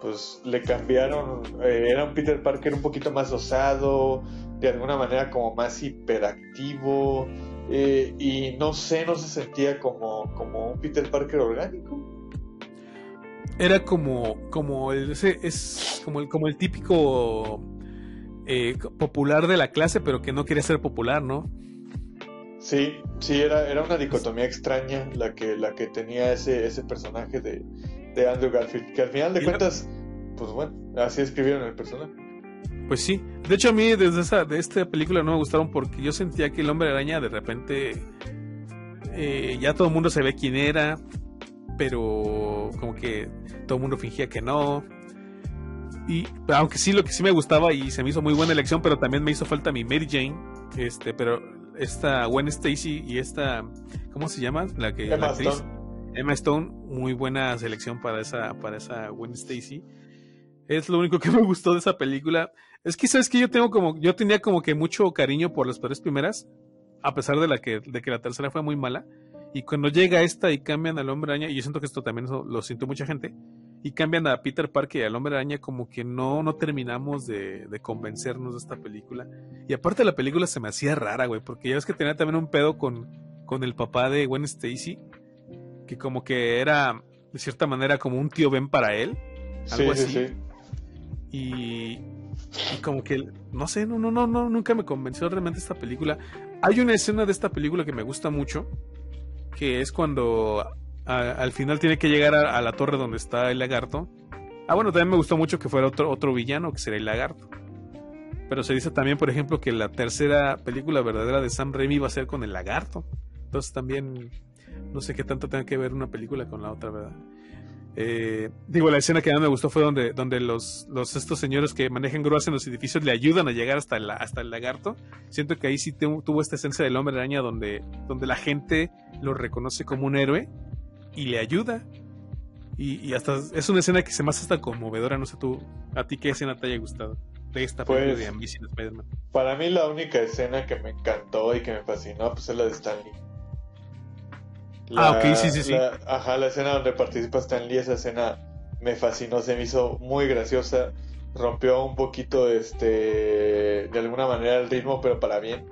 pues le cambiaron, eh, era un Peter Parker un poquito más osado, de alguna manera como más hiperactivo, eh, y no sé, no se sentía como, como un Peter Parker orgánico. Era como, como el, es como el, como el típico eh, popular de la clase, pero que no quería ser popular, ¿no? Sí, sí, era, era una dicotomía extraña la que, la que tenía ese, ese personaje de, de Andrew Garfield, que al final de cuentas, pues bueno, así escribieron el personaje. Pues sí, de hecho a mí desde esa, de esta película no me gustaron porque yo sentía que el hombre araña de repente eh, ya todo el mundo se ve quién era, pero como que todo el mundo fingía que no. Y aunque sí, lo que sí me gustaba y se me hizo muy buena elección, pero también me hizo falta mi Mary Jane. Este, pero esta Gwen Stacy y esta, ¿cómo se llama? La que Emma Stone. Emma Stone, muy buena selección para esa, para esa Gwen Stacy. Es lo único que me gustó de esa película. Es que sabes que yo tengo como, yo tenía como que mucho cariño por las tres primeras, a pesar de la que, de que la tercera fue muy mala. Y cuando llega esta y cambian al hombre araña, y yo siento que esto también lo, lo siento mucha gente, y cambian a Peter Parker y al hombre araña, como que no, no terminamos de, de, convencernos de esta película. Y aparte la película se me hacía rara, güey, porque ya ves que tenía también un pedo con, con el papá de Gwen Stacy, que como que era, de cierta manera, como un tío Ben para él, algo así. Sí, sí. Y, y como que, no sé, no, no, no, no, nunca me convenció realmente esta película. Hay una escena de esta película que me gusta mucho, que es cuando al final tiene que llegar a, la torre donde está el lagarto. Ah, bueno, también me gustó mucho que fuera otro, otro villano, que sería el lagarto. Pero se dice también, por ejemplo, que la tercera película verdadera de Sam Raimi va a ser con el lagarto. Entonces también no sé qué tanto tenga que ver una película con la otra, ¿verdad? Eh, digo, la escena que más me gustó fue donde, donde los, los estos señores que manejan grúas en los edificios le ayudan a llegar hasta, la, hasta el lagarto. Siento que ahí sí tuvo esta esencia del hombre araña donde, donde la gente lo reconoce como un héroe y le ayuda. Y, hasta es una escena que se me hace hasta conmovedora. No sé tú, ¿a ti qué escena te haya gustado de esta pues, de Ambition Spider-Man? Para mí, la única escena que me encantó y que me fascinó pues, es la de Stanley ah, ok, sí, sí, sí. ajá, la escena donde participa Stan Lee, esa escena me fascinó, se me hizo muy graciosa, rompió un poquito, este, de alguna manera el ritmo, pero para bien,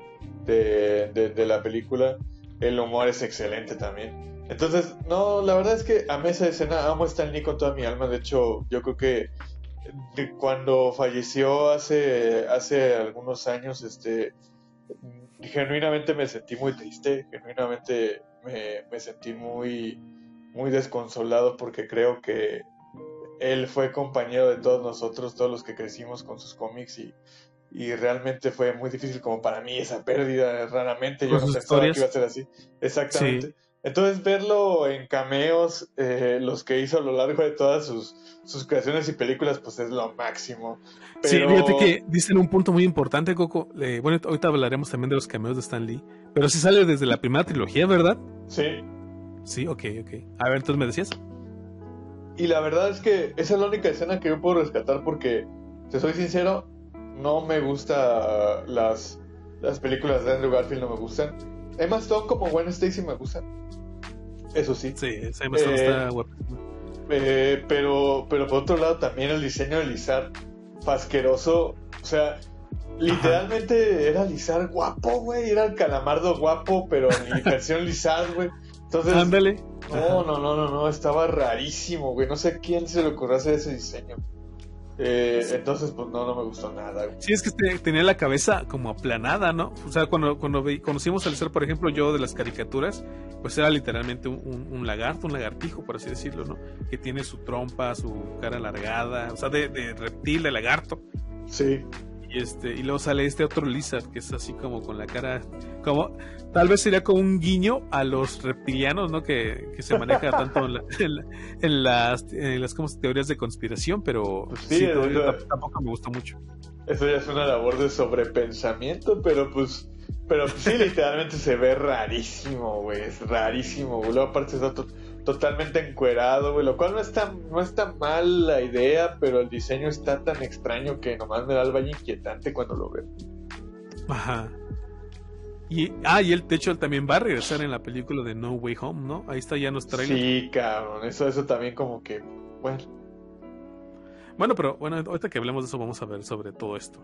de, de, la película. El humor es excelente también. Entonces, no, la verdad es que a esa escena amo a Stan Lee con toda mi alma. De hecho, yo creo que cuando falleció hace, hace algunos años, este, genuinamente me sentí muy triste, genuinamente me, sentí muy, muy desconsolado porque creo que él fue compañero de todos nosotros, todos los que crecimos con sus cómics y, y realmente fue muy difícil como para mí esa pérdida, raramente yo no pensaba que iba a ser así. Exactamente. Entonces verlo en cameos, eh, los que hizo a lo largo de todas sus, sus creaciones y películas, pues es lo máximo. Sí, fíjate que dicen un punto muy importante, Coco. bueno, ahorita hablaremos también de los cameos de Stan Lee, pero sí sale desde la primera trilogía, ¿verdad? Sí. Sí, ok, ok. A ver, entonces me decías. Y la verdad es que esa es la única escena que yo puedo rescatar porque, te soy sincero, no me gusta las, las películas de Andrew Garfield, no me gustan. Emma Stone como Gwen Stacy me gustan. Eso sí. Sí, Emma Stone está eh, guapa. Eh, pero, pero por otro lado también el diseño de Lizard fasqueroso. O sea, literalmente era Lizard guapo, güey. Era el calamardo guapo, pero en versión Lizard, güey. Entonces. Ándale. No, no, no, no, no. Estaba rarísimo, güey. No sé quién se le ocurrió hacer ese diseño. Eh, entonces, pues no, no me gustó nada. Sí, es que tenía la cabeza como aplanada, ¿no? O sea, cuando, cuando conocimos al ser, por ejemplo, yo de las caricaturas, pues era literalmente un, lagarto, un lagartijo, por así decirlo, ¿no? Que tiene su trompa, su cara alargada, o sea, de, de reptil, de lagarto. Sí. Y, este, y luego sale este otro lizard que es así como con la cara, como tal vez sería como un guiño a los reptilianos, ¿no? Que, se maneja tanto en, las, teorías de conspiración, pero pues sí, tampoco me gustó mucho. Eso ya es una labor de sobrepensamiento, pero pues pero sí, literalmente se ve rarísimo, güey. Es rarísimo, güey. Luego aparte está totalmente encuerado, güey. Lo cual no está, no está mal la idea, pero el diseño está tan extraño que nomás me da el valle inquietante cuando lo veo. Ajá. Y, ah, y el techo también va a regresar en la película de No Way Home, ¿no? Ahí está ya nos trae. Sí, cabrón, eso, eso también como que, bueno. Bueno, pero bueno, ahorita que hablemos de eso vamos a ver sobre todo esto.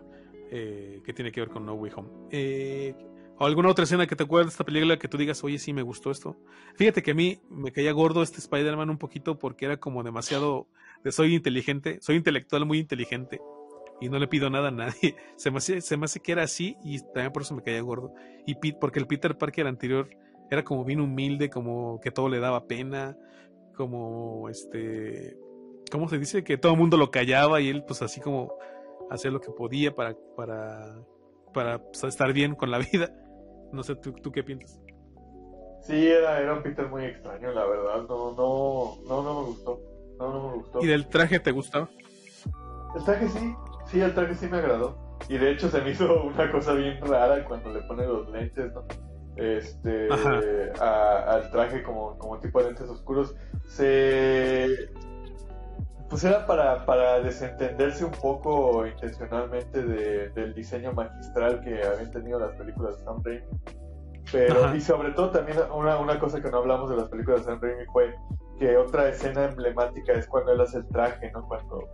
Eh, que tiene que ver con No Way Home. Eh, ¿O alguna otra escena que te acuerdes de esta película que tú digas, oye, sí me gustó esto? Fíjate que a mí me caía gordo este Spider-Man un poquito porque era como demasiado de soy inteligente, soy intelectual muy inteligente y no le pido nada a nadie. Se me hace, que era así y también por eso me caía gordo. Y Pete, porque el Peter Parker anterior era como bien humilde, como que todo le daba pena, como este, ¿cómo se dice? Que todo el mundo lo callaba y él pues así como hacía lo que podía para, para, para pues, estar bien con la vida. No sé, ¿tú, tú qué piensas? Sí, era, era un Peter muy extraño, la verdad. No, no, no, no me gustó. No, no me gustó. ¿Y del traje te gustaba? El traje sí, sí, el traje sí me agradó. Y de hecho se me hizo una cosa bien rara cuando le pone los lentes, ¿no? Este, al traje como, como tipo de lentes oscuros. Se, pues era para, para desentenderse un poco intencionalmente del diseño magistral que habían tenido las películas de Sam Raimi. Pero, y sobre todo también una, una cosa que no hablamos de las películas de Sam Raimi fue que otra escena emblemática es cuando él hace el traje, ¿no? Cuando...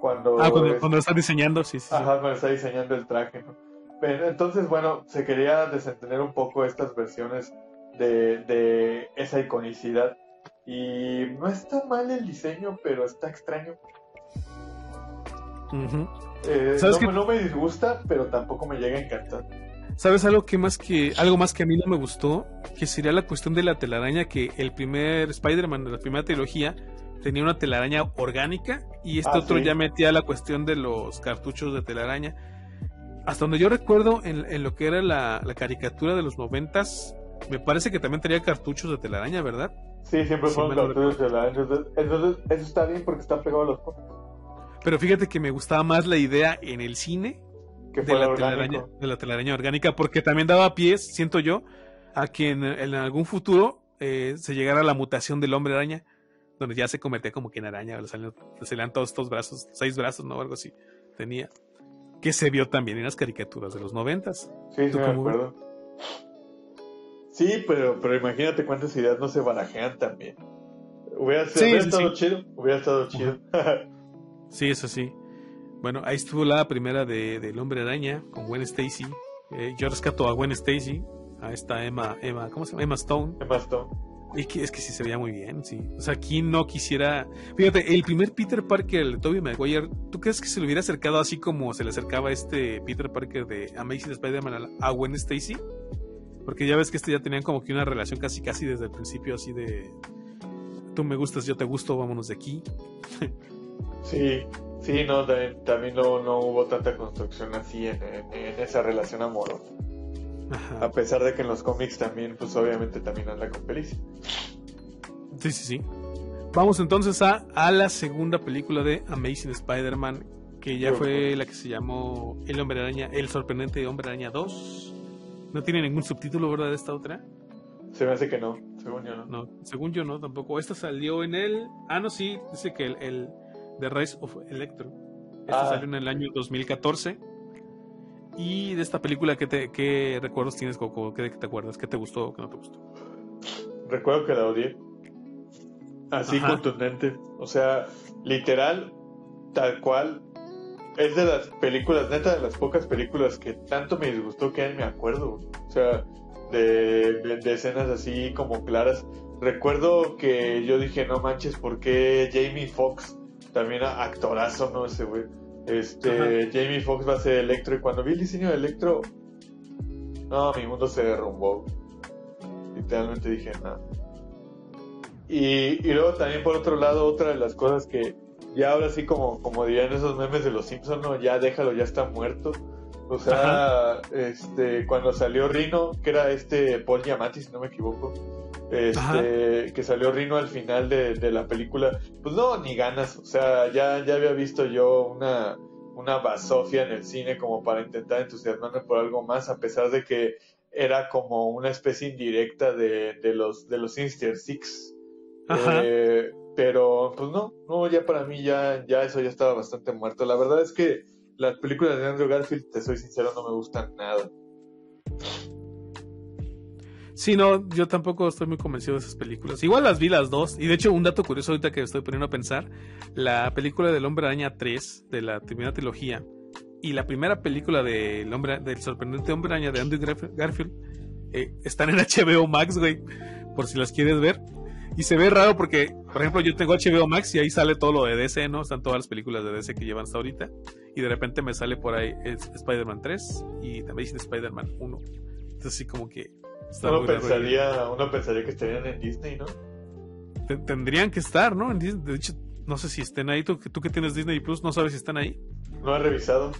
Cuando, ah, cuando, está diseñando, sí, sí. Ajá, cuando está diseñando el traje, ¿no? Pero, entonces, bueno, se quería desentender un poco estas versiones de, de esa iconicidad y no está mal el diseño, pero está extraño. Eh, no, me disgusta, pero tampoco me llega a encantar. ¿Sabes algo que más que algo más que a mí no me gustó? Que sería la cuestión de la telaraña que el primer Spider-Man de la primera trilogía tenía una telaraña orgánica y este ah, otro ya metía la cuestión de los cartuchos de telaraña. Hasta donde yo recuerdo en, lo que era la, la, caricatura de los noventas, me parece que también tenía cartuchos de telaraña, ¿verdad? Sí, siempre fueron cartoons de la entonces, entonces, eso está bien porque está pegado a los cómics. Pero fíjate que me gustaba más la idea en el cine Que de la, telaraña, de la telaraña orgánica, porque también daba pies, siento yo, a que en, en algún futuro eh, se llegara a la mutación del hombre araña, donde ya se convertía como que en araña, le salían, le salían todos estos brazos, seis brazos, ¿no? Algo así tenía. Que se vio también en las caricaturas de los noventas. Sí, sí, ¿Tú me acuerdo. Sí, pero, pero imagínate cuántas ideas no se barajean también. Hubiera, Sí, hubiera sí, estado sí. chido, hubiera estado chido. Sí, eso sí. Bueno, ahí estuvo la primera de, del Hombre Araña con Gwen Stacy. Eh, yo rescato a Gwen Stacy, a esta Emma, Emma, ¿cómo se llama? Emma Stone. Emma Stone. Y que, es que sí se veía muy bien, sí. O sea, ¿quién no quisiera? Fíjate, el primer Peter Parker, el Tobey Maguire, ¿tú crees que se le hubiera acercado así como se le acercaba este Peter Parker de Amazing Spider-Man a Gwen Stacy? Porque ya ves que este ya tenían como que una relación casi casi desde el principio así de tú me gustas, yo te gusto, vámonos de aquí. Sí, sí, no, también, también no, no hubo tanta construcción así en, en- en esa relación amorosa. Ajá. A pesar de que en los cómics también, pues obviamente también anda con Felicia. Sí, sí, sí. Vamos entonces a, a la segunda película de Amazing Spider-Man, que ya fue la que se llamó El Hombre Araña, El Sorprendente Hombre Araña 2. No tiene ningún subtítulo, ¿verdad? Esta otra. Se me hace que no, según yo no. No, según yo no, tampoco. Esta salió en el... Ah, no, sí, dice que el, el The Rise of Electro. Esta Ah. salió en el año 2014. Y de esta película, ¿qué, te, qué recuerdos tienes, Coco? ¿Qué, qué te acuerdas? ¿Qué te gustó o qué no te gustó? Recuerdo que la odié. Así Ajá. contundente. O sea, literal, tal cual. Es de las películas, neta, de las pocas películas que tanto me disgustó que me acuerdo. O sea, de, de- de escenas así como claras. Recuerdo que yo dije, no manches, ¿por qué Jamie Foxx? También actorazo, ¿no? Ese güey. Este, Jamie Foxx va a ser Electro. Y cuando vi el diseño de Electro, no, mi mundo se derrumbó. Literalmente dije, no. Y, y luego también por otro lado, otra de las cosas que ya ahora sí como, como dirían esos memes de los Simpsons, no, ya déjalo, ya está muerto. O sea, este, cuando salió Rino, que era este Paul Giamatti, si no me equivoco, Ajá. este, que salió Rino al final de, de la película, pues no, ni ganas. O sea, ya, ya había visto yo una, una basofia en el cine como para intentar entusiasmarme por algo más, a pesar de que era como una especie indirecta de, de los de los Sinister Six. Ajá. Eh, pero pues no, no, ya para mí ya, ya eso ya estaba bastante muerto. La verdad es que las películas de Andrew Garfield, te soy sincero, no me gustan nada. Sí, no, yo tampoco estoy muy convencido de esas películas. Igual las vi las dos. Y de hecho, un dato curioso ahorita que estoy poniendo a pensar, la película del Hombre Araña 3, de la primera trilogía, y la primera película del hombre, del sorprendente Hombre Araña de Andrew Garf- Garfield, eh, están en HBO Max, güey, por si las quieres ver. Y se ve raro porque, por ejemplo, yo tengo HBO Max y ahí sale todo lo de DC, ¿no? Están todas las películas de DC que llevan hasta ahorita. Y de repente me sale por ahí Spider-Man 3 y también dice Spider-Man 1. Entonces, así como que. Uno pensaría, uno pensaría que estarían en Disney, ¿no? Te- Tendrían que estar, ¿no? En Disney. De hecho, no sé si estén ahí. Tú, que- tú que tienes Disney Plus, no sabes si están ahí. No he revisado.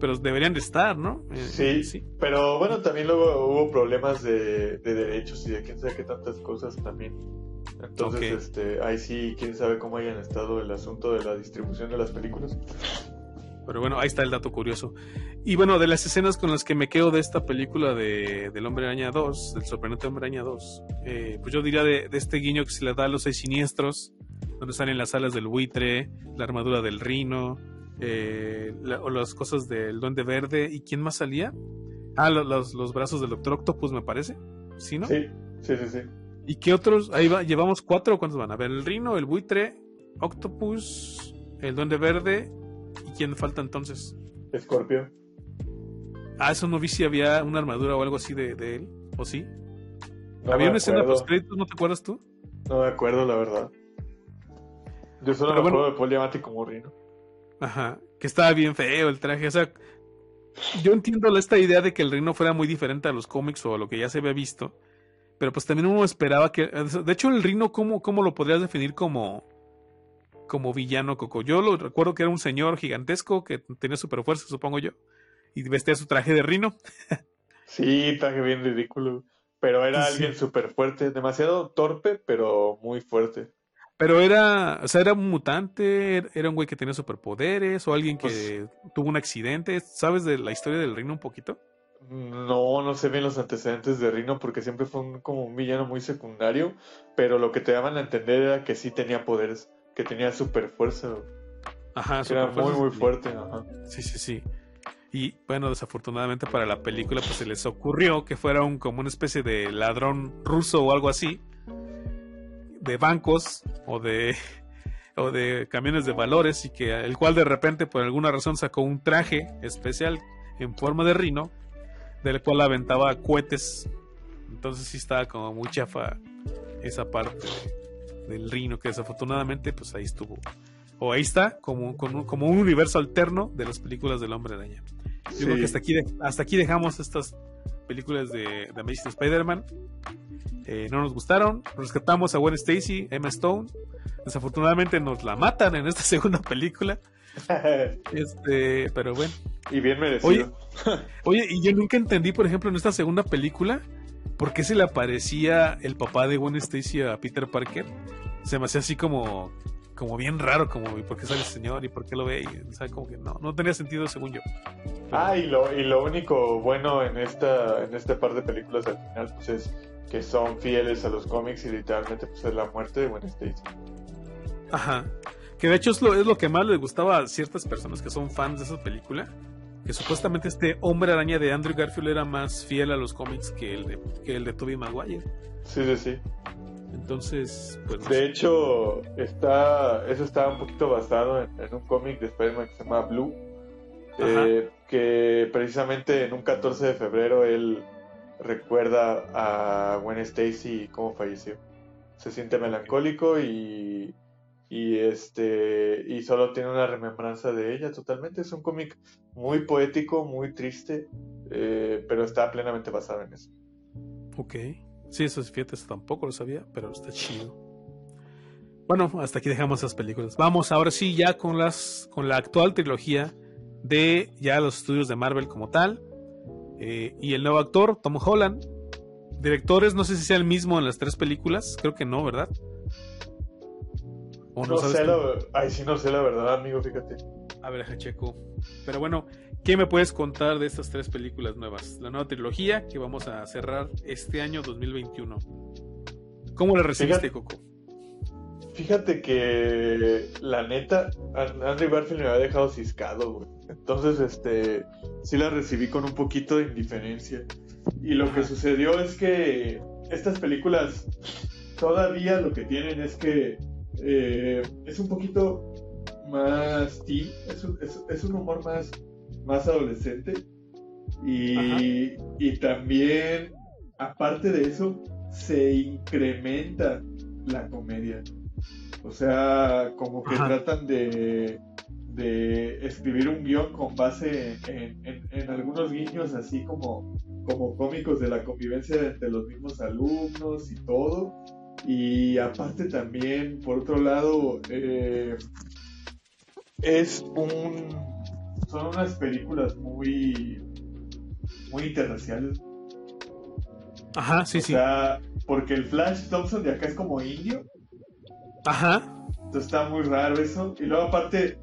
Pero deberían de estar, ¿no? Eh, Sí, pero bueno, también luego hubo problemas de, de derechos y de quién sabe qué tantas cosas también. Entonces, este, ahí sí, quién sabe cómo hayan estado el asunto de la distribución de las películas. Pero bueno, ahí está el dato curioso. Y bueno, de las escenas con las que me quedo de esta película de, del Hombre Araña 2, del sorprendente Hombre Araña 2, eh, pues yo diría de, de este guiño que se le da a los seis siniestros, donde salen las alas del buitre, la armadura del rino, eh, la- o las cosas del duende verde. ¿Y quién más salía? Ah, lo- los, los brazos del Doctor Octopus, me parece. ¿Sí, no? Sí, sí, sí, sí. ¿Y qué otros? Ahí va, llevamos cuatro, ¿cuántos van? A ver, el rino, el buitre, Octopus, el duende verde. ¿Y quién falta entonces? Scorpio. Ah, eso no vi si había una armadura o algo así de, de él, ¿o sí? No había una escena acuerdo. post créditos, ¿no te acuerdas tú? No me acuerdo, la verdad. Yo solo Pero me bueno. acuerdo de Paul Giamatti como Rino. Ajá, que estaba bien feo el traje, o sea, yo entiendo esta idea de que el reino fuera muy diferente a los cómics o a lo que ya se había visto, pero pues también uno esperaba que, de hecho el reino, ¿cómo, cómo lo podrías definir como, como villano, Coco? Yo lo recuerdo que era un señor gigantesco que tenía super fuerza, supongo yo, y vestía su traje de rino. Sí, traje bien ridículo. Pero era alguien súper fuerte, demasiado torpe, pero muy fuerte. Pero era, o sea, era un mutante, era un güey que tenía superpoderes o alguien que pues tuvo un accidente. ¿Sabes de la historia del reino un poquito? No, no sé bien los antecedentes de Rino porque siempre fue un, como un villano muy secundario, pero lo que te daban a entender era que sí tenía poderes, que tenía super fuerza. Ajá, era muy muy fuerte. Ajá. Sí, sí, sí. Y bueno, desafortunadamente para la película pues se les ocurrió que fuera un como una especie de ladrón ruso o algo así de bancos o de o de camiones de valores y que el cual de repente por alguna razón sacó un traje especial en forma de rino del cual aventaba cohetes. Entonces sí estaba como muy chafa esa parte del Rino, que desafortunadamente pues ahí estuvo. O ahí está, como, como un universo alterno de las películas del Hombre Araña. Yo creo que hasta aquí, hasta aquí dejamos estas películas de, de Amazing Spider-Man. Eh, no nos gustaron. Rescatamos a Gwen Stacy, Emma Stone. Desafortunadamente nos la matan en esta segunda película. este, pero bueno. Y bien merecido. Oye, y yo nunca entendí, por ejemplo, en esta segunda película, por qué se le aparecía el papá de Gwen Stacy a Peter Parker. Se me hacía así como, como bien raro, como, por qué sale el señor? ¿Y por qué lo ve? Y, como que no, no tenía sentido según yo. Ah, y lo, y lo único bueno en esta, en este par de películas al final, pues es que son fieles a los cómics y literalmente pues es la muerte de Gwen Stacy. Ajá. Que de hecho es lo, es lo que más le gustaba a ciertas personas que son fans de esa película. Que supuestamente este hombre araña de Andrew Garfield era más fiel a los cómics que el de, que el de Tobey Maguire. Sí, sí, sí. Entonces, pues. de hecho, está, eso está un poquito basado en, un cómic de Spider-Man que se llama Blue. Eh, que precisamente en un 14 de febrero él recuerda a Gwen Stacy cómo falleció. Se siente melancólico y y este y solo tiene una remembranza de ella totalmente es un cómic muy poético muy triste eh, pero está plenamente basado en eso ok sí esos fíjate tampoco lo sabía pero está chido. Bueno hasta aquí dejamos esas películas. Vamos ahora sí ya con las con la actual trilogía de ya los estudios de Marvel como tal eh, y el nuevo actor Tom Holland. Directores no sé si sea el mismo en las tres películas creo que no verdad no, sé la, ay, sí, no sé la verdad, amigo, fíjate. A ver, Hacheco. Pero bueno, ¿qué me puedes contar de estas tres películas nuevas? La nueva trilogía que vamos a cerrar este año 2021. ¿Cómo la recibiste, Coco? Fíjate que la neta, Andrew Garfield me había dejado ciscado, güey. Entonces, este, sí la recibí con un poquito de indiferencia. Y lo que sucedió es que estas películas todavía lo que tienen es que eh, es un poquito más teen, es un, humor más, más adolescente. Y, y, también, aparte de eso, se incrementa la comedia. O sea, como que tratan de, de escribir un guion con base en, en, algunos guiños así como, como cómicos de la convivencia entre los mismos alumnos y todo y aparte también, por otro lado, eh, es un... Son unas películas muy... Muy interraciales. Ajá, sí, sí. O sea, porque el Flash Thompson de acá es como indio. Ajá. Entonces está muy raro eso. Y luego aparte,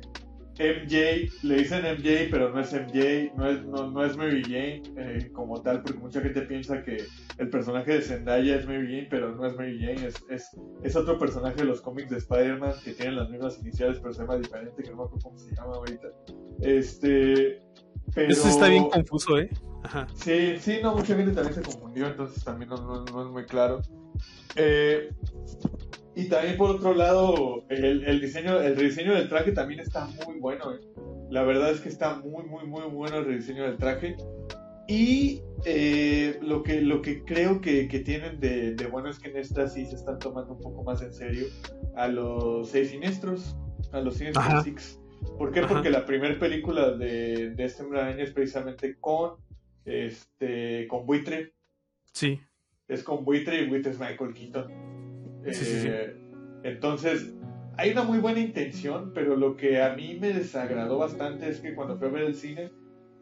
MJ, le dicen MJ, pero no es MJ, no es, no, es Mary Jane eh, como tal, porque mucha gente piensa que el personaje de Zendaya es Mary Jane, pero no es Mary Jane, es, es, otro personaje de los cómics de Spider-Man que tiene las mismas iniciales, pero se llama diferente, que no me acuerdo cómo se llama ahorita. Este. Pero... Eso está bien confuso, ¿eh? Ajá. Sí, sí, no, mucha gente también se confundió, entonces también no, no es muy claro. Eh, y también por otro lado, el, diseño, el rediseño del traje también está muy bueno. ¿eh? La verdad es que está muy, muy, muy bueno el rediseño del traje. Y eh, lo, que, lo que creo que, tienen de, bueno es que en esta sí se están tomando un poco más en serio a los seis siniestros, a los Siniestros Six. ¿Por qué? Porque la primera película de, de este año es precisamente con, este, con Buitre. Sí. Es con Buitre y Buitre es Michael Keaton. Eh, entonces, hay una muy buena intención, pero lo que a mí me desagradó bastante es que cuando fui a ver el cine,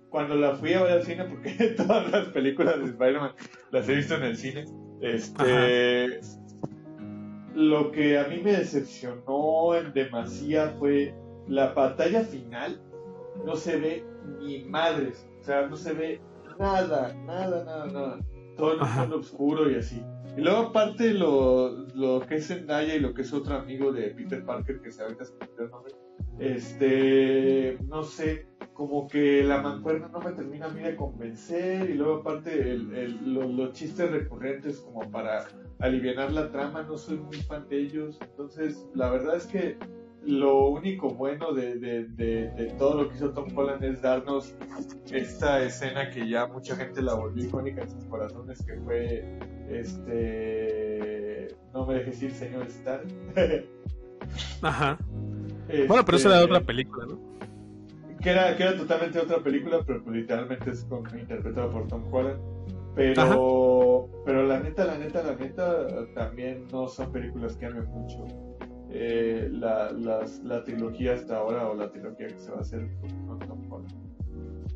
cuando la fui a ver al cine, porque todas las películas de Spider-Man las he visto en el cine, este, lo que a mí me decepcionó en demasía fue la batalla final. No se ve ni madres, o sea, no se ve nada, nada, nada, nada. Todo en un oscuro y así. Y luego aparte lo, lo que es Zendaya y lo que es otro amigo de Peter Parker que se ahorita se el nombre, este, no sé, como que la mancuerna no me termina a mí de convencer y luego aparte el, los chistes recurrentes como para aliviar la trama, no soy muy fan de ellos, entonces la verdad es que lo único bueno de, de, de, todo lo que hizo Tom Holland es darnos esta escena que ya mucha gente la volvió icónica en sus corazones, que fue este no me dejes ir señor Stark. Ajá. Bueno pero eso era otra este, película ¿no? que era, que era totalmente otra película pero pues, literalmente es con, interpretado por Tom Holland. Pero pero la neta la neta la neta también no son películas que amen mucho eh, la, la, trilogía hasta ahora o la trilogía que se va a hacer con Tom Holland.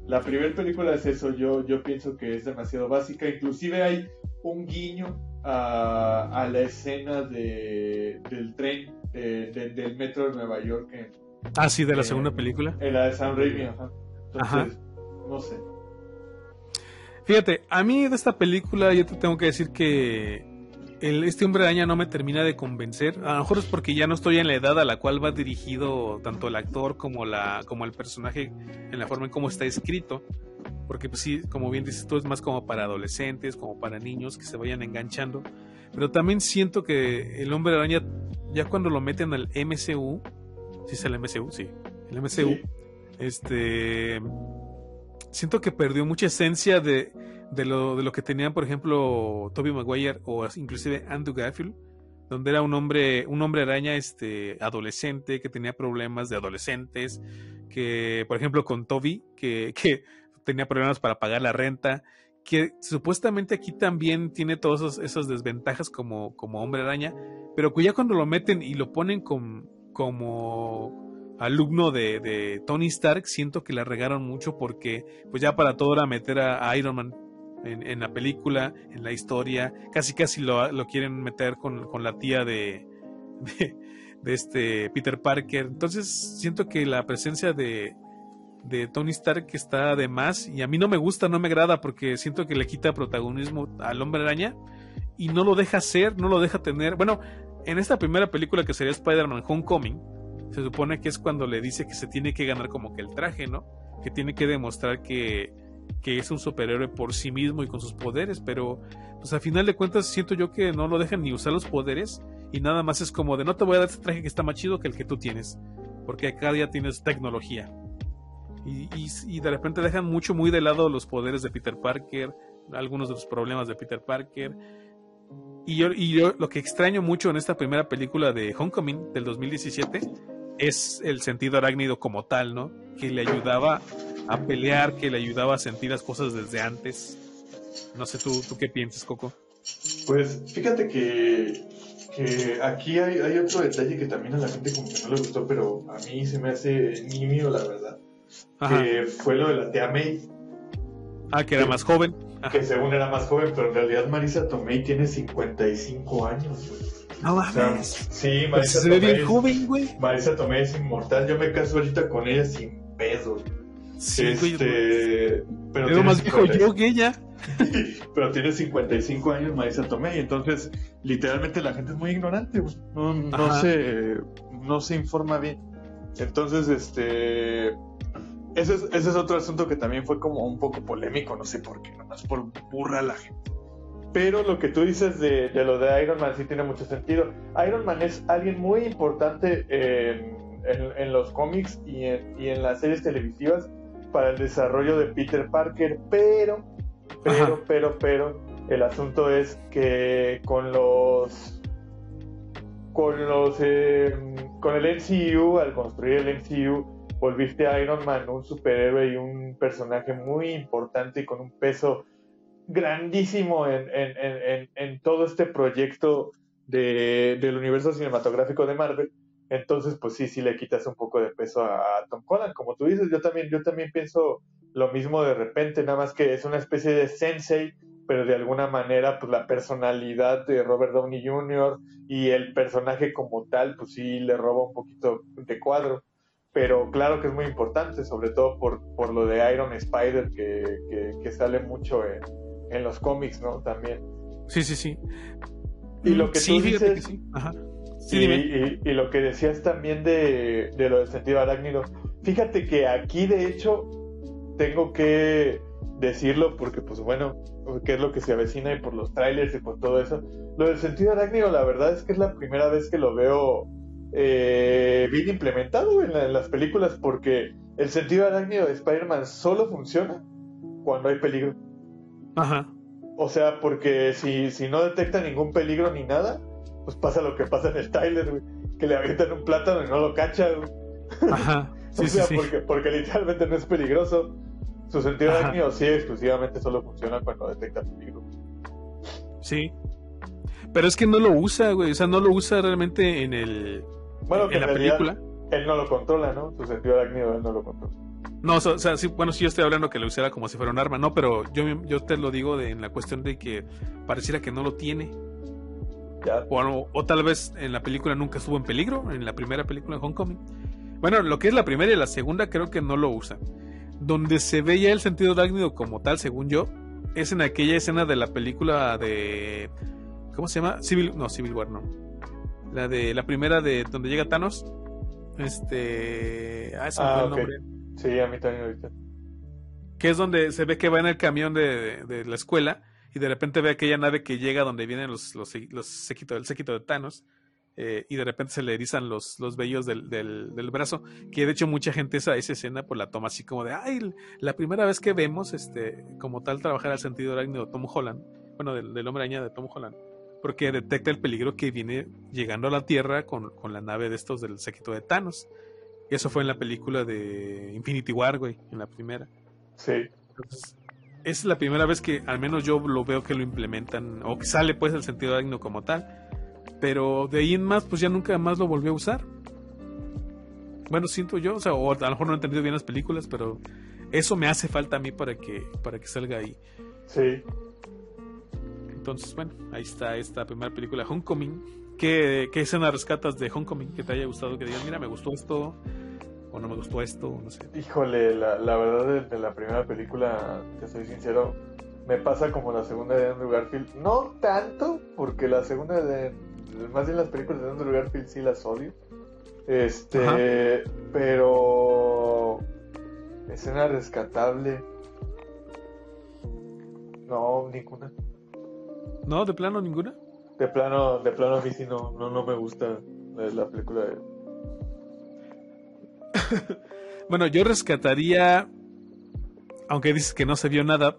La primera película es eso, yo, yo pienso que es demasiado básica, inclusive hay un guiño a, a la escena de, del tren del metro de Nueva York. En, ah, sí, de la segunda película. En la de Sam Raimi, Entonces, no sé. Fíjate, a mí de esta película yo te tengo que decir que este hombre araña no me termina de convencer. A lo mejor es porque ya no estoy en la edad a la cual va dirigido tanto el actor como, la, como el personaje en la forma en cómo está escrito. Porque pues sí, como bien dices tú, es más como para adolescentes, como para niños que se vayan enganchando. Pero también siento que el hombre araña, ya cuando lo meten al MCU, si es el MCU, sí, el MCU, este, siento que perdió mucha esencia de de lo, de lo que tenían, por ejemplo, Toby Maguire o inclusive Andrew Garfield, donde era un hombre, un hombre araña este, adolescente que tenía problemas de adolescentes, que, por ejemplo, con Toby, que, que tenía problemas para pagar la renta, que supuestamente aquí también tiene todas esas, desventajas como, como hombre araña, pero que ya cuando lo meten y lo ponen como alumno de, de, Tony Stark, siento que la regaron mucho porque pues ya para todo era meter a Iron Man en, la película, en la historia. Casi casi lo, lo quieren meter con, con la tía de, de, este Peter Parker. Entonces siento que la presencia de, de Tony Stark está de más y a mí no me gusta, no me agrada porque siento que le quita protagonismo al hombre araña y no lo deja ser, no lo deja tener. Bueno, en esta primera película que sería Spider-Man Homecoming, se supone que es cuando le dice que se tiene que ganar como que el traje, ¿no? Que tiene que demostrar que, que es un superhéroe por sí mismo y con sus poderes, pero pues a final de cuentas siento yo que no lo dejan ni usar los poderes y nada más es como de no te voy a dar este traje que está más chido que el que tú tienes, porque cada día tienes tecnología. Y, y, de repente dejan mucho muy de lado los poderes de Peter Parker, algunos de los problemas de Peter Parker. Y yo, y yo lo que extraño mucho en esta primera película de Homecoming del 2017 es el sentido arácnido como tal, ¿no? Que le ayudaba a pelear, que le ayudaba a sentir las cosas desde antes. No sé, ¿tú, tú qué piensas, Coco? Pues fíjate que, que aquí hay, hay, otro detalle que también a la gente como que no le gustó, pero a mí se me hace nimio, la verdad. Que fue lo de la tía May. Ah, que era más joven. Que según era más joven, pero en realidad Marisa Tomei tiene 55 años, No mames. sí, Marisa Se ve bien joven, güey. Marisa Tomei es inmortal. Yo me caso ahorita con ella sin peso. Sí, este, pero más viejo yo que ella. pero tiene 55 años Marisa Tomei, entonces literalmente la gente es muy ignorante, no, no se no se informa bien. Entonces, este ese es, ese es otro asunto que también fue como un poco polémico, no sé por qué, nomás por burra la gente. Pero lo que tú dices de, de, lo de Iron Man sí tiene mucho sentido. Iron Man es alguien muy importante en, en, en los cómics y en, y en las series televisivas para el desarrollo de Peter Parker, pero, pero, pero, pero, el asunto es que con los, con los, eh, con el MCU, al construir el MCU, volviste a Iron Man un superhéroe y un personaje muy importante y con un peso grandísimo en, en, en, en todo este proyecto de, del universo cinematográfico de Marvel entonces, pues sí, sí le quitas un poco de peso a, Tom Holland. Como tú dices, yo también, yo también pienso, lo mismo de repente, nada más que es una especie de sensei, pero de alguna manera, pues la personalidad de Robert Downey Jr. y el personaje como tal, pues sí le roba un poquito de cuadro. Pero claro que es muy importante, sobre todo por, por lo de Iron Spider, que, que, sale mucho en, en, los cómics, ¿no? También. Sí, sí, sí. Y lo que tú dices, sí. Ajá. Sí, y, y, lo que decías también de, de lo del sentido arácnido. Fíjate que aquí, de hecho, tengo que decirlo porque, pues bueno, que es lo que se avecina y por los trailers y por todo eso. Lo del sentido arácnido, la verdad es que es la primera vez que lo veo eh, bien implementado en, las películas porque el sentido arácnido de Spider-Man solo funciona cuando hay peligro. Ajá. O sea, porque si, si no detecta ningún peligro ni nada, pues pasa lo que pasa en el trailer, güey. Que le avientan un plátano y no lo cacha, Ajá. o sea, Porque, porque literalmente no es peligroso. Su sentido arácnido sí exclusivamente solo funciona cuando detecta peligro. Sí. Pero es que no lo usa, güey. O sea, no lo usa realmente en el. Bueno, que en, la película. Él no lo controla, ¿no? Su sentido arácnido él no lo controla. No, o sea, sí, bueno, sí yo estoy hablando que lo usara como si fuera un arma, no, pero yo, yo te lo digo de, en la cuestión de que pareciera que no lo tiene. Ya. O, o, tal vez en la película nunca estuvo en peligro, en la primera película de Homecoming. Bueno, lo que es la primera y la segunda creo que no lo usa. Donde se ve ya el sentido arácnido como tal, según yo, es en aquella escena de la película de. ¿Cómo se llama? Civil. No, Civil War, no. La de la primera de donde llega Thanos. Este. Ah, ese ah, el nombre. Sí, a mí también ahorita. Que es donde se ve que va en el camión de, de, la escuela y de repente ve aquella nave que llega donde vienen los, los, los séquito, el séquito de Thanos eh, y de repente se le erizan los, los vellos del, del, brazo, que de hecho mucha gente esa, esa escena pues la toma así como de, ay, la primera vez que vemos este como tal trabajar al sentido arácnido de Tom Holland, bueno, del, del hombre araña de Tom Holland, porque detecta el peligro que viene llegando a la Tierra con, con la nave de estos del séquito de Thanos. Y eso fue en la película de Infinity War, güey, en la primera. Sí. Es la primera vez que al menos yo lo veo que lo implementan, o que sale pues el sentido arácnido como tal. Pero de ahí en más, pues ya nunca más lo volvió a usar. Bueno, siento yo, o sea, o a lo mejor no he entendido bien las películas, pero eso me hace falta a mí para que, para que salga ahí. Sí. Entonces, bueno, ahí está esta primera película, Homecoming. ¿Qué, qué escena rescatas de Homecoming que te haya gustado? Que digas, mira, me gustó esto, o no me gustó esto, no sé. Híjole, la, la verdad de, la primera película, te soy sincero, me pasa como la segunda de Andrew Garfield. No tanto, porque la segunda de más bien las películas de Andrew Garfield sí las odio. Este, pero escena rescatable. No, ninguna. No, de plano ninguna. De plano, de plano a mí sí no, no, no me gusta la película de... bueno, yo rescataría, aunque dices que no se vio nada,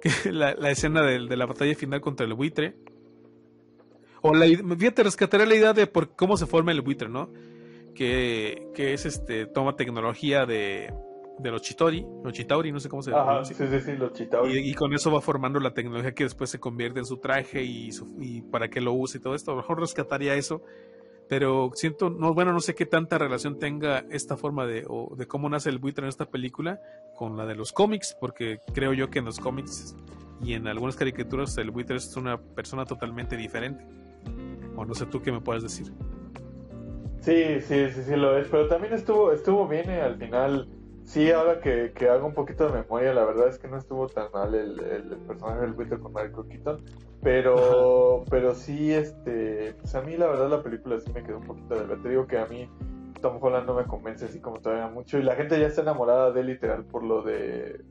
que la, escena de, de, la batalla final contra el buitre. O la fíjate, rescataré la idea de por cómo se forma el buitre, ¿no? Que, que es este, toma tecnología de, de los Chitori, los Chitauri, no sé cómo se llama. Sí, sí, sí, los Chitauri. Y, con eso va formando la tecnología que después se convierte en su traje y, y para qué lo use y todo esto. A lo mejor rescataría eso, pero siento, no, bueno, no sé qué tanta relación tenga esta forma de, o de cómo nace el buitre en esta película con la de los cómics, porque creo yo que en los cómics y en algunas caricaturas el buitre es una persona totalmente diferente. O no sé tú qué me puedes decir. Sí, sí, sí, sí lo es, pero también estuvo, estuvo bien eh, al final. Sí, ahora que, que, hago un poquito de memoria, la verdad es que no estuvo tan mal el, el, personaje del buitre con Michael Keaton, pero, pero sí, este, pues a mí la verdad la película sí me quedó un poquito de Te digo que a mí Tom Holland no me convence así como todavía mucho y la gente ya está enamorada de él literal por lo de,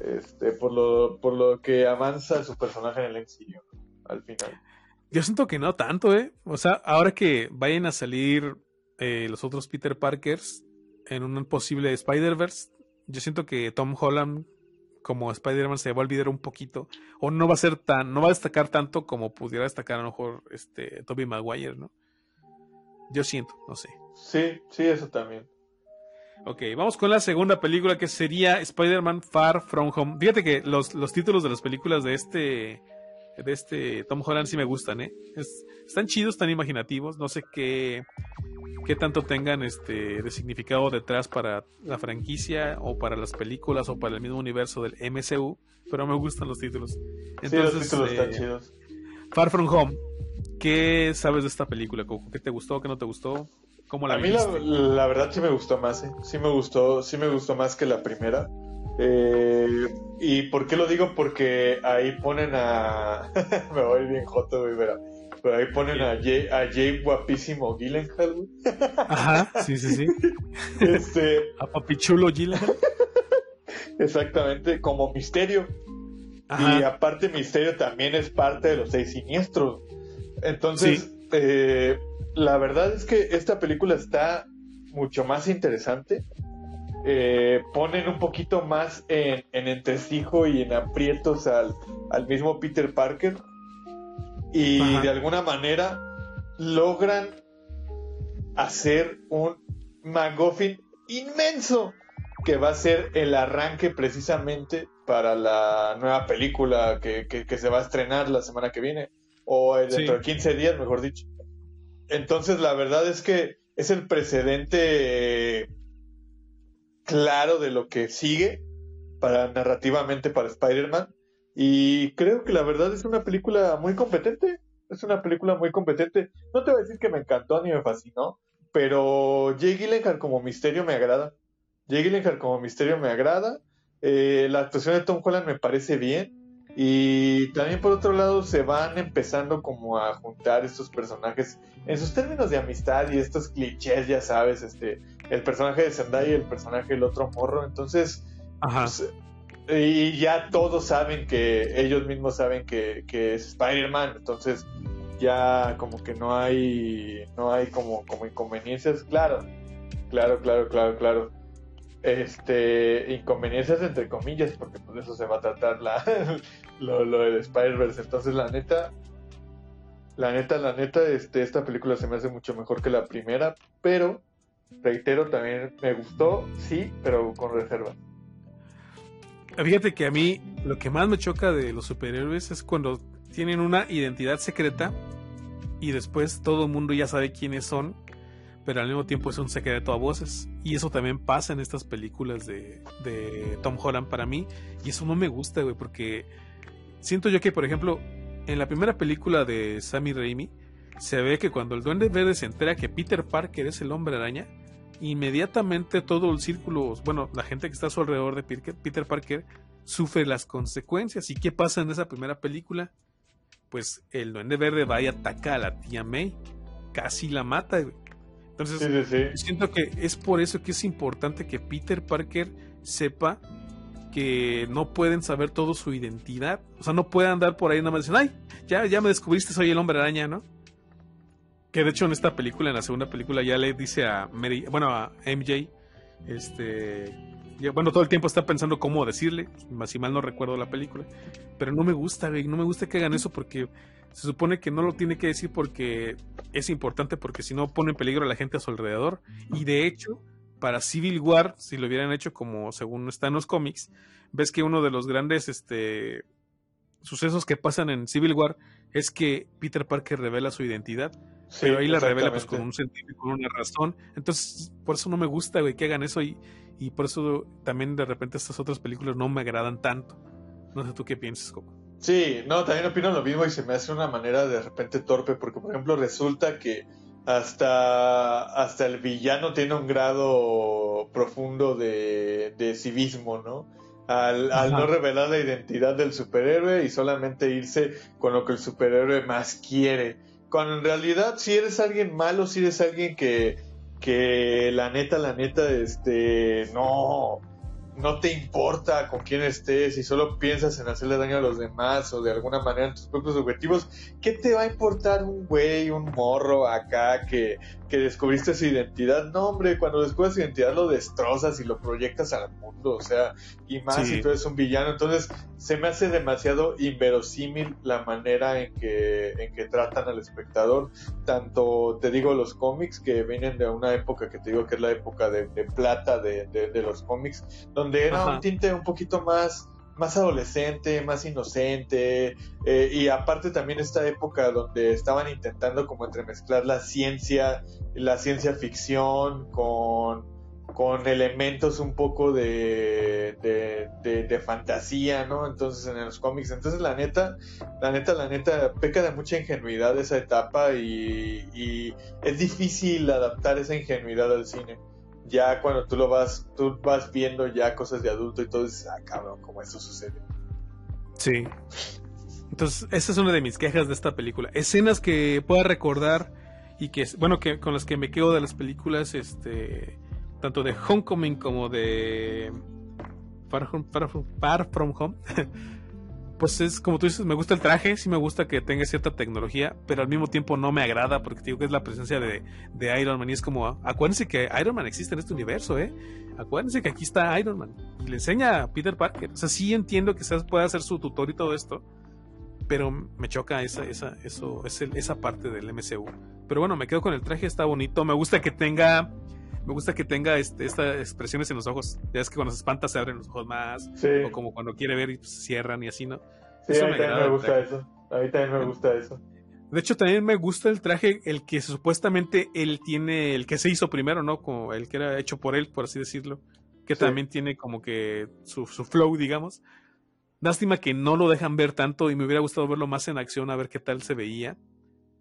este, por lo, por lo que avanza su personaje en el MCU al final. Yo siento que no tanto, ¿eh? O sea, ahora que vayan a salir eh, los otros Peter Parkers en un posible Spider-Verse, yo siento que Tom Holland como Spider-Man se va a olvidar un poquito. O no va a ser tan, no va a destacar tanto como pudiera destacar a lo mejor este Tobey Maguire, ¿no? Yo siento, no sé. Sí, sí, eso también. Ok, vamos con la segunda película que sería Spider-Man Far From Home. Fíjate que los, los títulos de las películas de este de este Tom Holland sí me gustan, ¿eh? están chidos, están imaginativos. No sé qué, qué tanto tengan este de significado detrás para la franquicia o para las películas o para el mismo universo del MCU, pero me gustan los títulos. Entonces, los títulos están eh, chidos. Far From Home, ¿qué sabes de esta película, Coco? ¿Qué te gustó, qué no te gustó? ¿Cómo la A mí la, verdad sí me gustó más, ¿eh? sí me gustó, sí me gustó más que la primera. Eh, ¿Y por qué lo digo? Porque ahí ponen a... me voy bien joto, güey, pero pero ahí ponen a Jay, a Jay guapísimo Gyllenhaal, Ajá, sí, sí, sí. Este... A papichulo Gyllenhaal. Exactamente, como misterio. Y aparte Misterio también es parte de los seis siniestros. Entonces, eh, la verdad es que esta película está mucho más interesante. Eh, ponen un poquito más en, en entresijo y en aprietos al, al mismo Peter Parker y de alguna manera logran hacer un McGuffin inmenso que va a ser el arranque precisamente para la nueva película que, se va a estrenar la semana que viene o dentro de 15 días, mejor dicho. Entonces la verdad es que es el precedente claro de lo que sigue para narrativamente para Spider-Man y creo que la verdad es una película muy competente. Es una película muy competente. No te voy a decir que me encantó ni me fascinó, pero Jay Gyllenhaal como misterio me agrada. Jay Gyllenhaal como misterio me agrada. Eh, la actuación de Tom Holland me parece bien. Y también por otro lado se van empezando como a juntar estos personajes en sus términos de amistad y estos clichés, ya sabes, este, el personaje de Zendaya y el personaje del otro morro. Entonces, Ajá. Pues, y ya todos saben que ellos mismos saben que, es Spider-Man, entonces ya como que no hay no hay como como inconveniencias, claro. Claro, claro, claro, claro. Este, inconveniencias entre comillas, porque por eso se va a tratar la lo, lo del Spider-Verse. Entonces, la neta la neta, la neta, este, esta película se me hace mucho mejor que la primera, pero reitero, también me gustó, sí, pero con reserva. Fíjate que a mí lo que más me choca de los superhéroes es cuando tienen una identidad secreta y después todo el mundo ya sabe quiénes son, pero al mismo tiempo es un secreto a voces. Y eso también pasa en estas películas de, Tom Holland para mí. Y eso no me gusta, güey, porque siento yo que, por ejemplo, en la primera película de Sammy Raimi, se ve que cuando el Duende Verde se entera que Peter Parker es el hombre araña, inmediatamente todo el círculo, bueno, la gente que está a su alrededor de Peter Parker sufre las consecuencias. ¿Y qué pasa en esa primera película? Pues el duende verde va y ataca a la tía May. Casi la mata. Entonces, siento que es por eso que es importante que Peter Parker sepa que no pueden saber todo su identidad. O sea, no puede andar por ahí nada más diciendo, ay, ya, ya me descubriste, soy el hombre araña, ¿no? Que de hecho en esta película, en la segunda película, ya le dice a Mary, bueno, a MJ, este, bueno, todo el tiempo está pensando cómo decirle, si mal no recuerdo la película, pero no me gusta, no me gusta que hagan eso porque se supone que no lo tiene que decir porque es importante, porque si no pone en peligro a la gente a su alrededor. Y de hecho, para Civil War, si lo hubieran hecho como según está en los cómics, ves que uno de los grandes este, sucesos que pasan en Civil War es que Peter Parker revela su identidad pero ahí la revela pues con un sentido y con una razón. Entonces, por eso no me gusta, güey, que hagan eso y, y por eso también de repente estas otras películas no me agradan tanto. No sé tú qué piensas, Coco. Sí, no, también opino lo mismo y se me hace una manera de repente torpe porque, por ejemplo, resulta que hasta, hasta el villano tiene un grado profundo de, de civismo, ¿no? Al, al, no revelar la identidad del superhéroe y solamente irse con lo que el superhéroe más quiere. Cuando en realidad, si eres alguien malo, si eres alguien que, que la neta, la neta, este, no, no te importa con quién estés y solo piensas en hacerle daño a los demás o de alguna manera en tus propios objetivos, ¿qué te va a importar un güey, un morro acá que, que descubriste su identidad. No, hombre, cuando descubres su identidad lo destrozas y lo proyectas al mundo, o sea, y más si tú eres un villano. Entonces, se me hace demasiado inverosímil la manera en que, en que tratan al espectador. Tanto, te digo, los cómics que vienen de una época que te digo que es la época de, plata de, de, los cómics, donde era un tinte un poquito más más adolescente, más inocente, eh, y aparte también esta época donde estaban intentando como entremezclar la ciencia, la ciencia ficción con, con elementos un poco de, de, fantasía, ¿no? Entonces en los cómics, entonces la neta, la neta, la neta, peca de mucha ingenuidad esa etapa y, y es difícil adaptar esa ingenuidad al cine ya cuando tú lo vas, tú vas viendo ya cosas de adulto y todo dices, ah, cabrón, cómo esto sucede. Sí. Entonces, esa es una de mis quejas de esta película. Escenas que pueda recordar y que, bueno, que con las que me quedo de las películas, este, tanto de Homecoming como de Far, Far From Home. pues es como tú dices, me gusta el traje, sí me gusta que tenga cierta tecnología, pero al mismo tiempo no me agrada porque digo que es la presencia de, de, Iron Man y es como, acuérdense que Iron Man existe en este universo, ¿eh? Acuérdense que aquí está Iron Man y le enseña a Peter Parker. O sea, sí entiendo que quizás pueda ser su tutor y todo esto, pero me choca esa, esa, eso, esa parte del MCU. Pero bueno, me quedo con el traje, está bonito, me gusta que tenga me gusta que tenga este, estas expresiones en los ojos. Ya es que cuando se espanta se abren los ojos más. O como cuando quiere ver y pues, se cierran y así, ¿no? Sí, a mí también me gusta eso. A mí también me gusta eso. De hecho, también me gusta el traje, el que supuestamente él tiene, el que se hizo primero, ¿no? Como el que era hecho por él, por así decirlo. Que también tiene como que su, su flow, digamos. Lástima que no lo dejan ver tanto y me hubiera gustado verlo más en acción, a ver qué tal se veía.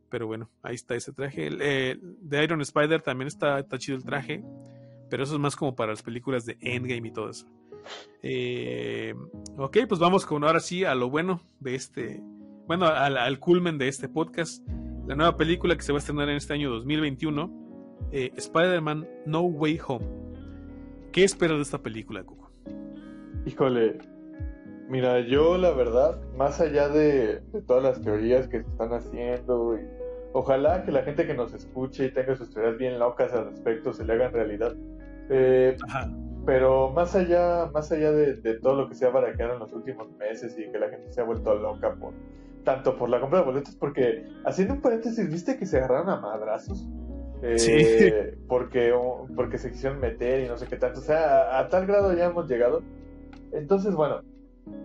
Pero bueno, ahí está ese traje. Eh, de Iron Spider también está, está chido el traje. Pero eso es más como para las películas de Endgame y todo eso. Eh, ok, pues vamos con ahora sí a lo bueno de este. Bueno, al, culmen de este podcast. La nueva película que se va a estrenar en este año 2021. Eh, Spider-Man No Way Home. ¿Qué esperas de esta película, Coco? Híjole, Mira, yo la verdad, más allá de, todas las teorías que se están haciendo, y ojalá que la gente que nos escuche y tenga sus teorías bien locas al respecto se le hagan realidad. Eh, pero más allá, más allá de, todo lo que se ha baraqueado en los últimos meses y que la gente se ha vuelto loca por tanto por la compra de boletos, porque haciendo un paréntesis, viste que se agarraron a madrazos. Eh, sí. porque, porque se quisieron meter y no sé qué tanto. O sea, a tal grado ya hemos llegado. Entonces, bueno,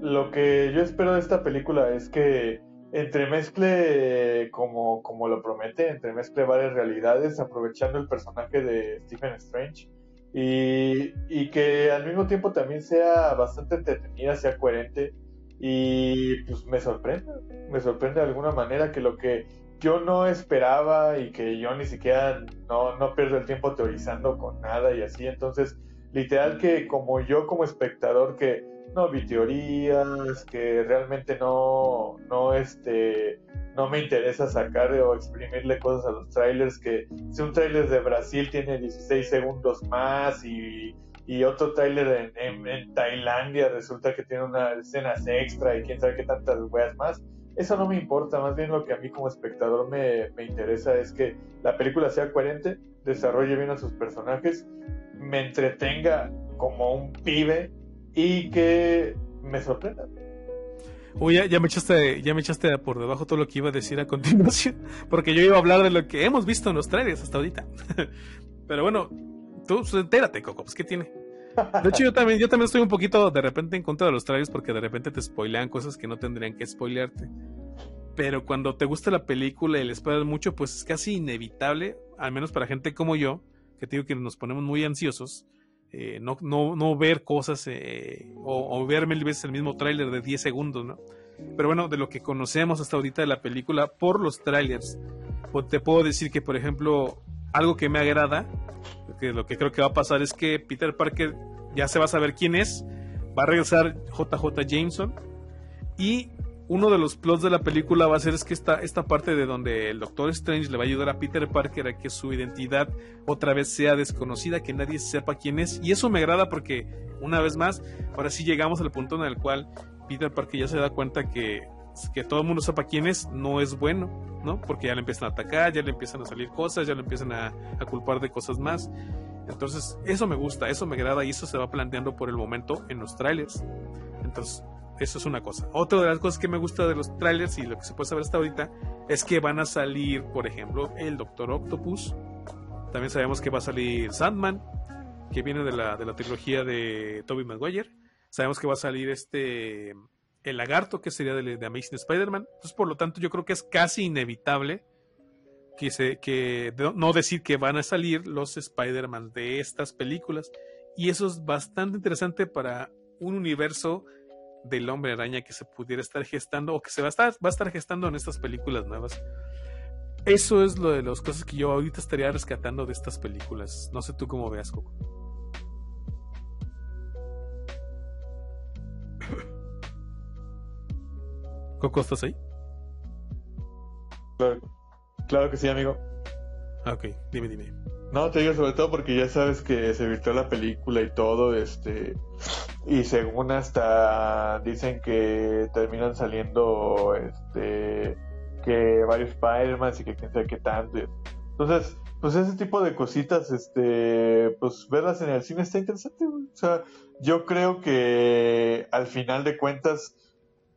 lo que yo espero de esta película es que entremezcle, como, como lo promete, entremezcle varias realidades, aprovechando el personaje de Stephen Strange. Y, y, que al mismo tiempo también sea bastante entretenida, sea coherente y pues me sorprende, me sorprende de alguna manera que lo que yo no esperaba y que yo ni siquiera no, no pierdo el tiempo teorizando con nada y así, entonces literal que como yo como espectador que no vi teorías, que realmente no, no, este, no me interesa sacar o exprimirle cosas a los trailers, que si un trailer de Brasil tiene 16 segundos más y, otro trailer en, Tailandia resulta que tiene unas escenas extra y quién sabe qué tantas weas más, eso no me importa, más bien lo que a mí como espectador me, me interesa es que la película sea coherente, desarrolle bien a sus personajes, me entretenga como un pibe y que me sorprenda. Uy, ya, me echaste, ya me echaste por debajo todo lo que iba a decir a continuación, porque yo iba a hablar de lo que hemos visto en los trailers hasta ahorita. Pero bueno, tú pues, entérate, Coco, pues qué tiene. De hecho, yo también, yo también estoy un poquito de repente en contra de los trailers porque de repente te spoilean cosas que no tendrían que spoilearte. Pero cuando te gusta la película y le esperas mucho, pues es casi inevitable, al menos para gente como yo, que te digo que nos ponemos muy ansiosos, eh, no, no, no, ver cosas eh, o, ver mil veces el mismo tráiler de 10 segundos, ¿no? Pero bueno, de lo que conocemos hasta ahorita de la película por los trailers, pues te puedo decir que, por ejemplo, algo que me agrada, que lo que creo que va a pasar es que Peter Parker ya se va a saber quién es, va a regresar JJ Jameson y uno de los plots de la película va a ser es que esta, esta parte de donde el Doctor Strange le va a ayudar a Peter Parker a que su identidad otra vez sea desconocida, que nadie sepa quién es. Y eso me agrada porque, una vez más, ahora sí llegamos al punto en el cual Peter Parker ya se da cuenta que, que todo el mundo sepa quién es no es bueno, ¿no? Porque ya le empiezan a atacar, ya le empiezan a salir cosas, ya le empiezan a, a culpar de cosas más. Entonces, eso me gusta, eso me agrada y eso se va planteando por el momento en los trailers. Entonces, eso es una cosa. Otra de las cosas que me gusta de los trailers y lo que se puede saber hasta ahorita es que van a salir, por ejemplo, el Doctor Octopus. También sabemos que va a salir Sandman, que viene de la, de la trilogía de Tobey Maguire. Sabemos que va a salir este el lagarto, que sería de, de Amazing Spider-Man. Entonces, por lo tanto, yo creo que es casi inevitable que, se, que no decir que van a salir los Spider-Man de estas películas. Y eso es bastante interesante para un universo del hombre araña que se pudiera estar gestando o que se va a estar, va a estar gestando en estas películas nuevas. Eso es lo de las cosas que yo ahorita estaría rescatando de estas películas. No sé tú cómo veas, Coco. Coco, ¿estás ahí? Claro, claro que sí, amigo. Ah, ok, dime, dime. No, te digo sobre todo porque ya sabes que se virtió la película y todo, este, y según hasta dicen que terminan saliendo, este, que varios Spider-Man y que quién sabe qué tanto. Entonces, pues ese tipo de cositas, este, pues verlas en el cine está interesante, O sea, yo creo que al final de cuentas,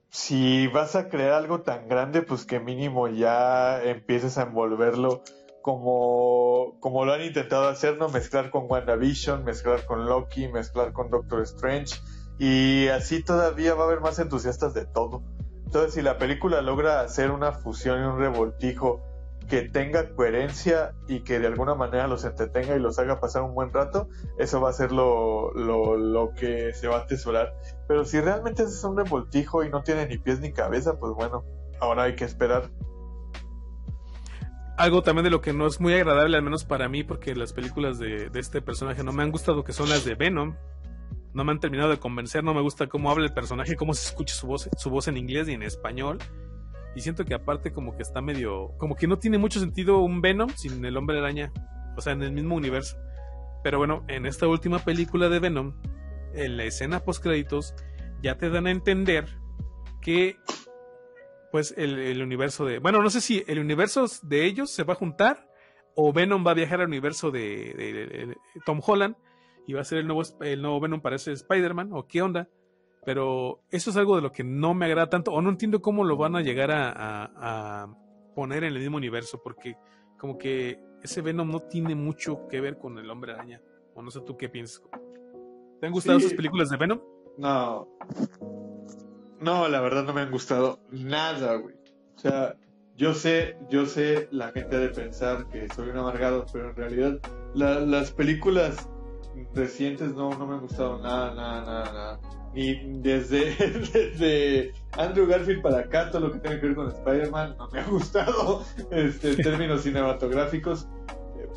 si vas a crear algo tan grande, pues que mínimo ya empieces a envolverlo como, como lo han intentado hacer, ¿no? Mezclar con WandaVision, mezclar con Loki, mezclar con Doctor Strange. Y así todavía va a haber más entusiastas de todo. Entonces, si la película logra hacer una fusión y un revoltijo que tenga coherencia y que de alguna manera los entretenga y los haga pasar un buen rato, eso va a ser lo, lo, lo que se va a atesorar. Pero si realmente es un revoltijo y no tiene ni pies ni cabeza, pues bueno, ahora hay que esperar algo también de lo que no es muy agradable, al menos para mí, porque las películas de, este personaje no me han gustado, que son las de Venom. No me han terminado de convencer, no me gusta cómo habla el personaje, cómo se escucha su voz, su voz en inglés y en español. Y siento que aparte como que está medio... Como que no tiene mucho sentido un Venom sin el hombre araña. O sea, en el mismo universo. Pero bueno, en esta última película de Venom, en la escena post créditos, ya te dan a entender que pues el, universo de... Bueno, no sé si el universo de ellos se va a juntar o Venom va a viajar al universo de, Tom Holland y va a ser el nuevo, el nuevo Venom para ese Spider-Man o qué onda. Pero eso es algo de lo que no me agrada tanto o no entiendo cómo lo van a llegar a, poner en el mismo universo porque como que ese Venom no tiene mucho que ver con el hombre araña. O no sé tú qué piensas. ¿Te han gustado esas películas de Venom? No. No, la verdad no me han gustado nada, güey. O sea, yo sé, yo sé, la gente de pensar que soy un amargado, pero en realidad las películas recientes no, no me han gustado nada, nada, nada, nada. Ni desde, desde Andrew Garfield para acá, todo lo que tiene que ver con Spider-Man no me ha gustado este, en términos cinematográficos.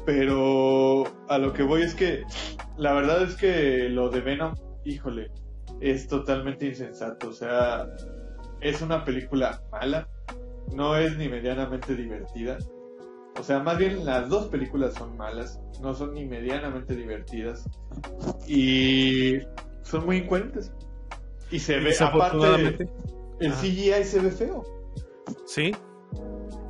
Pero a lo que voy es que la verdad es que lo de Venom, híjole, es totalmente insensato. O sea, es una película mala, no es ni medianamente divertida. O sea, más bien las dos películas son malas, no son ni medianamente divertidas. Y son muy incoherentes. Y se ve, aparte, el CGI se ve feo. Sí.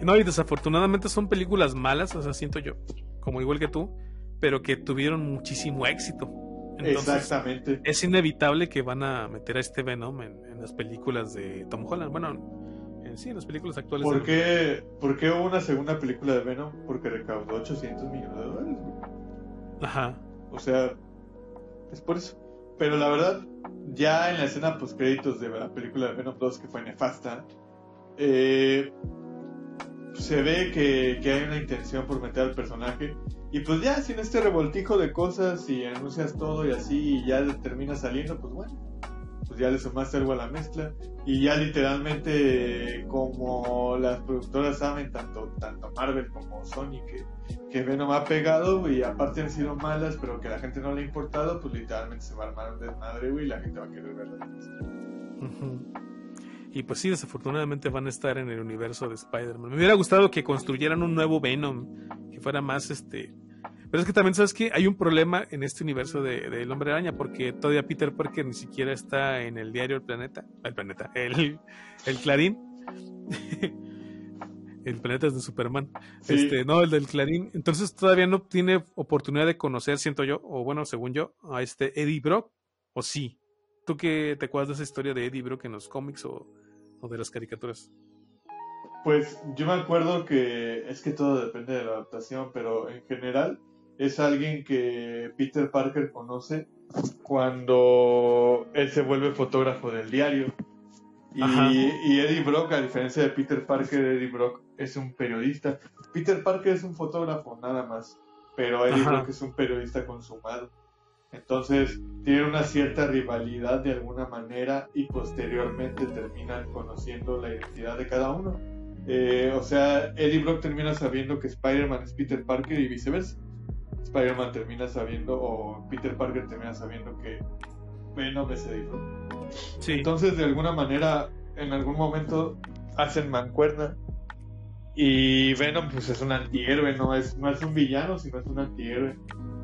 No, y desafortunadamente son películas malas, o sea, siento yo, como igual que tú, pero que tuvieron muchísimo éxito. Exactamente. Es inevitable que van a meter a este Venom en, las películas de Tom Holland. Bueno, en sí, en las películas actuales. ¿Por qué, ¿Por qué hubo una segunda película de Venom? Porque recaudó 800 millones de dólares. Ajá. O sea, es por eso. Pero la verdad, ya en la escena post créditos de la película de Venom 2, que fue nefasta, eh, se ve que, que hay una intención por meter al personaje y pues ya, sin este revoltijo de cosas y anuncias todo y así y ya termina saliendo, pues bueno, pues ya le sumaste algo a la mezcla. Y ya literalmente, como las productoras saben, tanto, tanto Marvel como Sony, que, que Venom ha pegado y aparte han sido malas, pero que a la gente no le ha importado, pues literalmente se va a armar un desmadre, y la gente va a querer verlo. Y pues sí, desafortunadamente van a estar en el universo de Spider-Man. Me hubiera gustado que construyeran un nuevo Venom, que fuera más este... Pero es que también sabes que hay un problema en este universo de, de Hombre Araña, porque todavía Peter Parker ni siquiera está en el diario El Planeta. El Planeta, el, el Clarín. el planeta es de Superman. Este, no, el del Clarín. Entonces todavía no tiene oportunidad de conocer, siento yo, o bueno, según yo, a este Eddie Brock, o sí. ¿Tú qué te acuerdas de esa historia de Eddie Brock en los cómics o, de las caricaturas? Pues yo me acuerdo que es que todo depende de la adaptación, pero en general es alguien que Peter Parker conoce cuando él se vuelve fotógrafo del diario. Y, y, Eddie Brock, a diferencia de Peter Parker, Eddie Brock es un periodista. Peter Parker es un fotógrafo, nada más. Pero Eddie Brock es un periodista consumado. Entonces, tiene una cierta rivalidad de alguna manera y posteriormente terminan conociendo la identidad de cada uno. Eh, o sea, Eddie Brock termina sabiendo que Spider-Man es Peter Parker y viceversa. Spider-Man termina sabiendo, o Peter Parker termina sabiendo que Venom es Eddie Brock. Entonces, de alguna manera, en algún momento hacen mancuerna y Venom pues es un antihéroe, no es, no es un villano, sino es un antihéroe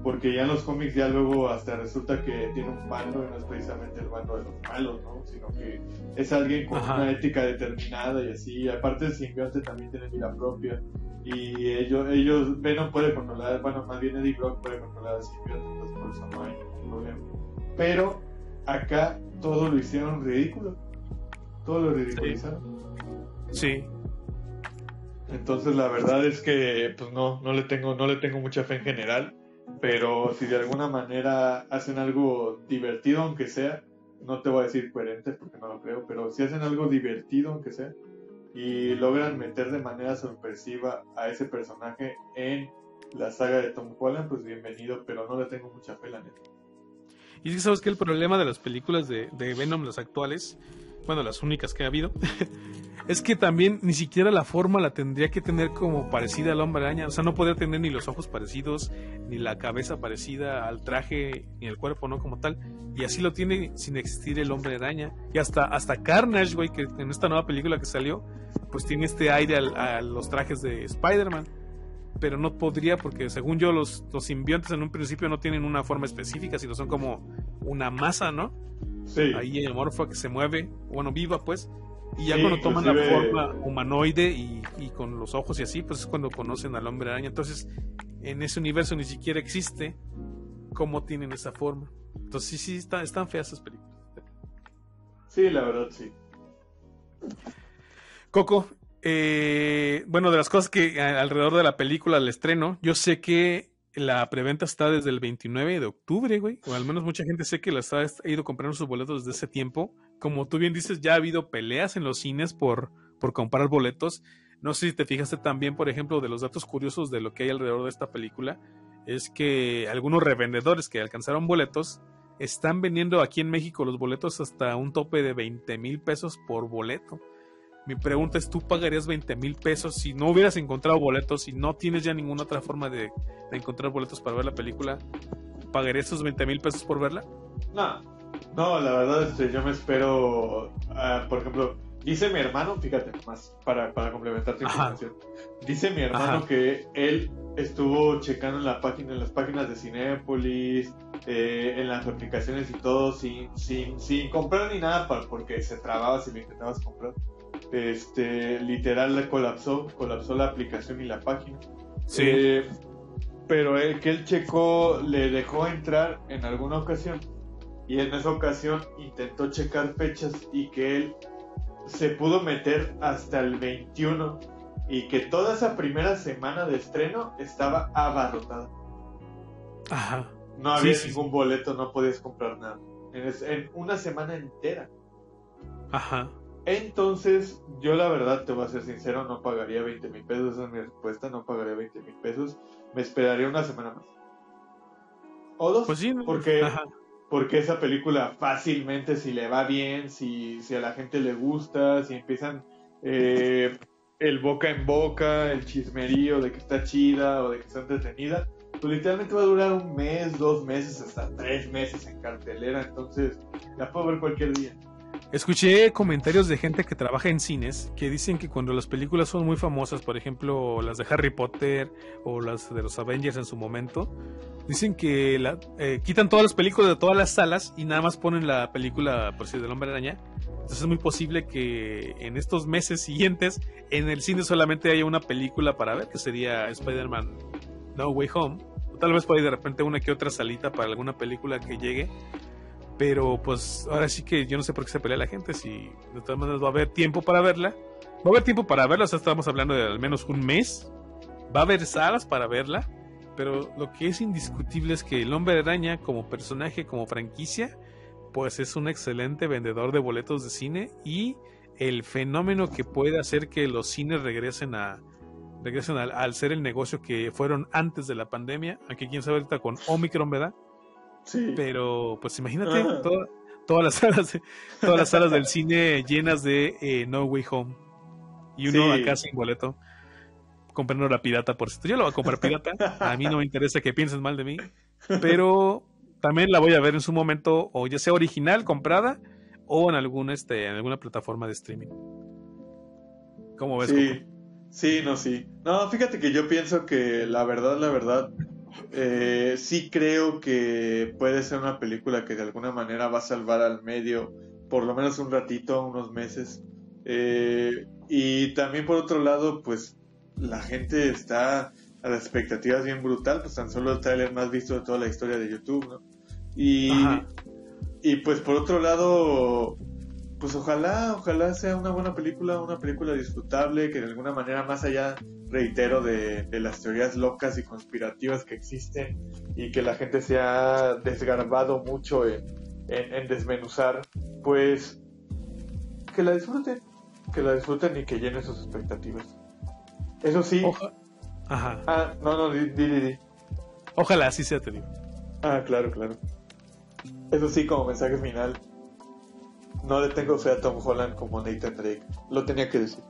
porque ya en los cómics ya luego hasta resulta que tiene un bando y no es precisamente el bando de los malos, ¿no? Sino que es alguien con una ética determinada y así. Aparte el simbionte también tiene vida propia y ellos, ellos Venom puede controlar, bueno, más bien Eddie Brock puede controlar al simbionte, entonces por eso no hay ningún problema. Pero acá todo lo hicieron ridículo, todo lo ridiculizaron. Sí. Entonces la verdad es que pues no, no le tengo, no le tengo mucha fe en general pero si de alguna manera hacen algo divertido, aunque sea, no te voy a decir coherente porque no lo creo, pero si hacen algo divertido, aunque sea, y logran meter de manera sorpresiva a ese personaje en la saga de Tom Holland, pues bienvenido, pero no le tengo mucha fe, la neta. Y es que sabes que el problema de las películas de, de Venom, las actuales, bueno, las únicas que ha habido, es que también ni siquiera la forma la tendría que tener como parecida al hombre araña. O sea, no podría tener ni los ojos parecidos, ni la cabeza parecida al traje, ni el cuerpo, ¿no? Como tal. Y así lo tiene sin existir el hombre araña. Y hasta, hasta Carnage, güey, que en esta nueva película que salió, pues tiene este aire a los trajes de Spider-Man. Pero no podría porque según yo los, los simbiontes en un principio no tienen una forma específica, sino son como una masa, ¿no? Sí. Ahí amorfa que se mueve, bueno, viva pues y ya cuando toman la forma humanoide y, con los ojos y así, pues es cuando conocen al hombre araña. Entonces, en ese universo ni siquiera existe cómo tienen esa forma. Entonces, sí, sí, está, están feas esas películas. Sí, la verdad, sí. Coco, eh, bueno, de las cosas que alrededor de la película, el estreno, yo sé que la preventa está desde el 29 de octubre, güey. O al menos mucha gente sé que la ha ido comprando sus boletos desde ese tiempo como tú bien dices, ya ha habido peleas en los cines por, por comprar boletos. No sé si te fijaste también, por ejemplo, de los datos curiosos de lo que hay alrededor de esta película. Es que algunos revendedores que alcanzaron boletos están vendiendo aquí en México los boletos hasta un tope de 20 mil pesos por boleto. Mi pregunta es, ¿tú pagarías 20 mil pesos si no hubieras encontrado boletos, si no tienes ya ninguna otra forma de, encontrar boletos para ver la película? ¿Pagarías esos 20 mil pesos por verla? No, no, la verdad, este, yo me espero, ah, por ejemplo, dice mi hermano, fíjate más, para, para complementar tu información, dice mi hermano que él estuvo checando en la página, en las páginas de Cinépolis, eh, en las aplicaciones y todo, sin, sin, sin comprar ni nada, para, porque se trababa si lo intentabas comprar. Este, literal colapsó, colapsó la aplicación y la página. Sí. Eh, pero el que él checó le dejó entrar en alguna ocasión y en esa ocasión intentó checar fechas y que él se pudo meter hasta el 21 y que toda esa primera semana de estreno estaba abarrotada. Ajá. No había ningún boleto, no podías comprar nada. En, una semana entera. Ajá. Entonces, yo la verdad, te voy a ser sincero, no pagaría 20 mil pesos. Esa es mi respuesta, no pagaría 20 mil pesos. Me esperaría una semana más. O dos. Pues sí, porque porque esa película fácilmente si le va bien, si, si a la gente le gusta, si empiezan eh, el boca en boca, el chismerío de que está chida o de que está entretenida, pues literalmente va a durar un mes, dos meses, hasta tres meses en cartelera, entonces la puedo ver cualquier día. Escuché comentarios de gente que trabaja en cines que dicen que cuando las películas son muy famosas, por ejemplo las de Harry Potter o las de los Avengers en su momento, dicen que eh, quitan todas las películas de todas las salas y nada más ponen la película, por si del Hombre Araña. Entonces es muy posible que en estos meses siguientes en el cine solamente haya una película para ver, que sería Spider-Man No Way Home. O tal vez por ahí de repente una que otra salita para alguna película que llegue. Pero pues ahora sí que yo no sé por qué se pelea la gente, si de todas maneras va a haber tiempo para verla. Va a haber tiempo para verla, o sea, estamos hablando de al menos un mes. Va a haber salas para verla. pero lo que es indiscutible es que el hombre araña como personaje, como franquicia, pues es un excelente vendedor de boletos de cine y el fenómeno que puede hacer que los cines regresen a regresen al, ser el negocio que fueron antes de la pandemia, aquí quién sabe ahorita con Omicron, ¿verdad? Sí. Pero pues imagínate todas las salas todas las salas del cine llenas de eh, No Way Home y uno acá sin boleto comprando la pirata por cierto. Yo lo voy a comprar pirata, a mí no me interesa que piensen mal de mí, pero también la voy a ver en su momento o ya sea original comprada o en algún este en alguna plataforma de streaming. ¿Cómo ves? Sí, sí, no, sí. No, fíjate que yo pienso que la verdad, la verdad, eh, sí creo que puede ser una película que de alguna manera va a salvar al medio, por lo menos un ratito, unos meses. Eh, y también por otro lado, pues la gente está a las expectativas bien brutal, pues tan solo el trailer más visto de toda la historia de YouTube, ¿no? Y, y pues por otro lado, pues ojalá, ojalá sea una buena película, una película disfrutable, que de alguna manera más allá, reitero, de, las teorías locas y conspirativas que existen y que la gente se ha desgarbado mucho en, en, desmenuzar, pues que la disfruten, que la disfruten y que llenen sus expectativas. Eso sí. Ajá. Ah, no, no, di, di, di. Ojalá así sea, te digo. Ah, claro, claro. Eso sí, como mensaje final, no le tengo fe a Tom Holland como Nathan Drake. Lo tenía que decir.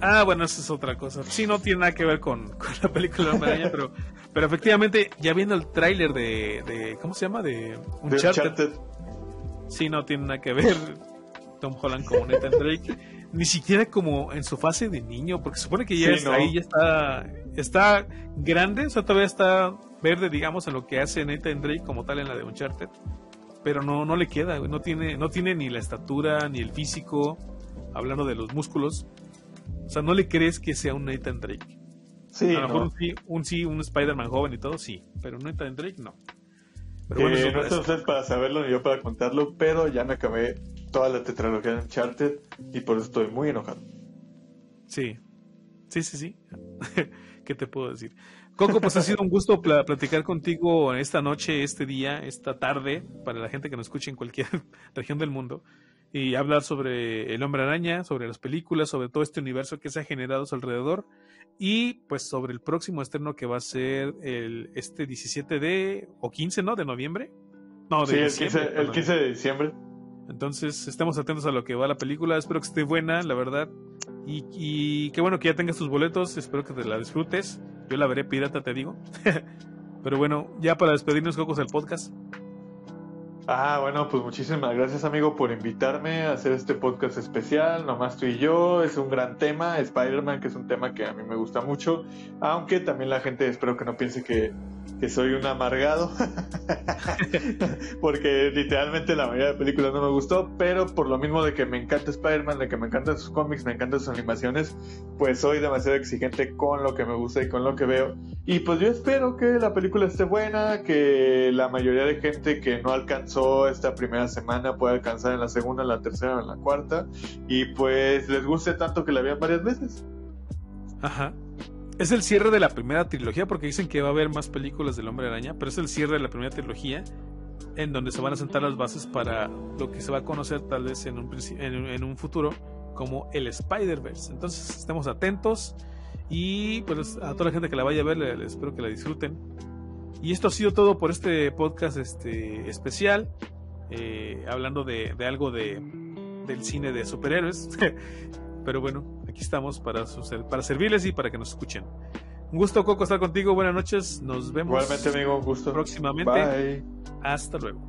Ah, bueno, eso es otra cosa. Sí, no tiene nada que ver con, la película de pero, pero efectivamente, ya viendo el tráiler de, de, ¿Cómo se llama? De Uncharted. Sí, no tiene nada que ver Tom Holland como Nathan Drake. Ni siquiera como en su fase de niño, porque supone que ya ahí ya está, está grande, o sea, todavía está verde, digamos, en lo que hace Nathan Drake como tal en la de Uncharted pero no, no le queda, No tiene, no tiene ni la estatura, ni el físico, hablando de los músculos. O sea, no le crees que sea un Nathan Drake. Sí, a lo mejor un, sí, un, Spider-Man joven y todo, sí, pero Nathan Drake no. Pero bueno, no es usted para saberlo ni yo para contarlo, pero ya me acabé toda la tetralogía de Uncharted y por eso estoy muy enojado. Sí, sí, sí, sí. ¿Qué te puedo decir? Coco, pues ha sido un gusto platicar contigo esta noche, este día, esta tarde, para la gente que nos escuche en cualquier región del mundo, y hablar sobre el hombre araña, sobre las películas, sobre todo este universo que se ha generado a su alrededor, y pues sobre el próximo estreno que va a ser el este 17 de, o 15, ¿no? De noviembre. No, de sí, el 15 de diciembre. Entonces, estemos atentos a lo que va la película. Espero que esté buena, la verdad. Y, y qué bueno que ya tengas tus boletos. Espero que te la disfrutes. Yo la veré pirata, te digo. Pero bueno, ya para despedirnos, Cocos, el podcast. Ah, bueno, pues muchísimas gracias, amigo, por invitarme a hacer este podcast especial. Nomás tú y yo. Es un gran tema. Spider-Man, que es un tema que a mí me gusta mucho. Aunque también la gente espero que no piense que que soy un amargado, porque literalmente la mayoría de películas no me gustó, pero por lo mismo de que me encanta Spider-Man, de que me encantan sus cómics, me encantan sus animaciones, pues soy demasiado exigente con lo que me gusta y con lo que veo. Y pues yo espero que la película esté buena, que la mayoría de gente que no alcanzó esta primera semana pueda alcanzar en la segunda, en la tercera en la cuarta, y pues les guste tanto que la vean varias veces. Ajá. Es el cierre de la primera trilogía, porque dicen que va a haber más películas del Hombre Araña, pero es el cierre de la primera trilogía, en donde se van a sentar las bases para lo que se va a conocer tal vez en un, futuro como el Spider-Verse. Entonces, estemos atentos y pues a toda la gente que la vaya a ver, les, espero que la disfruten. Y esto ha sido todo por este podcast este, especial, eh, hablando de, de algo de, del cine de superhéroes. Pero bueno, aquí estamos para, para servirles y para que nos escuchen. Un gusto, Coco, estar contigo. Buenas noches. Nos vemos. Igualmente, amigo, un gusto. Próximamente. Hasta luego.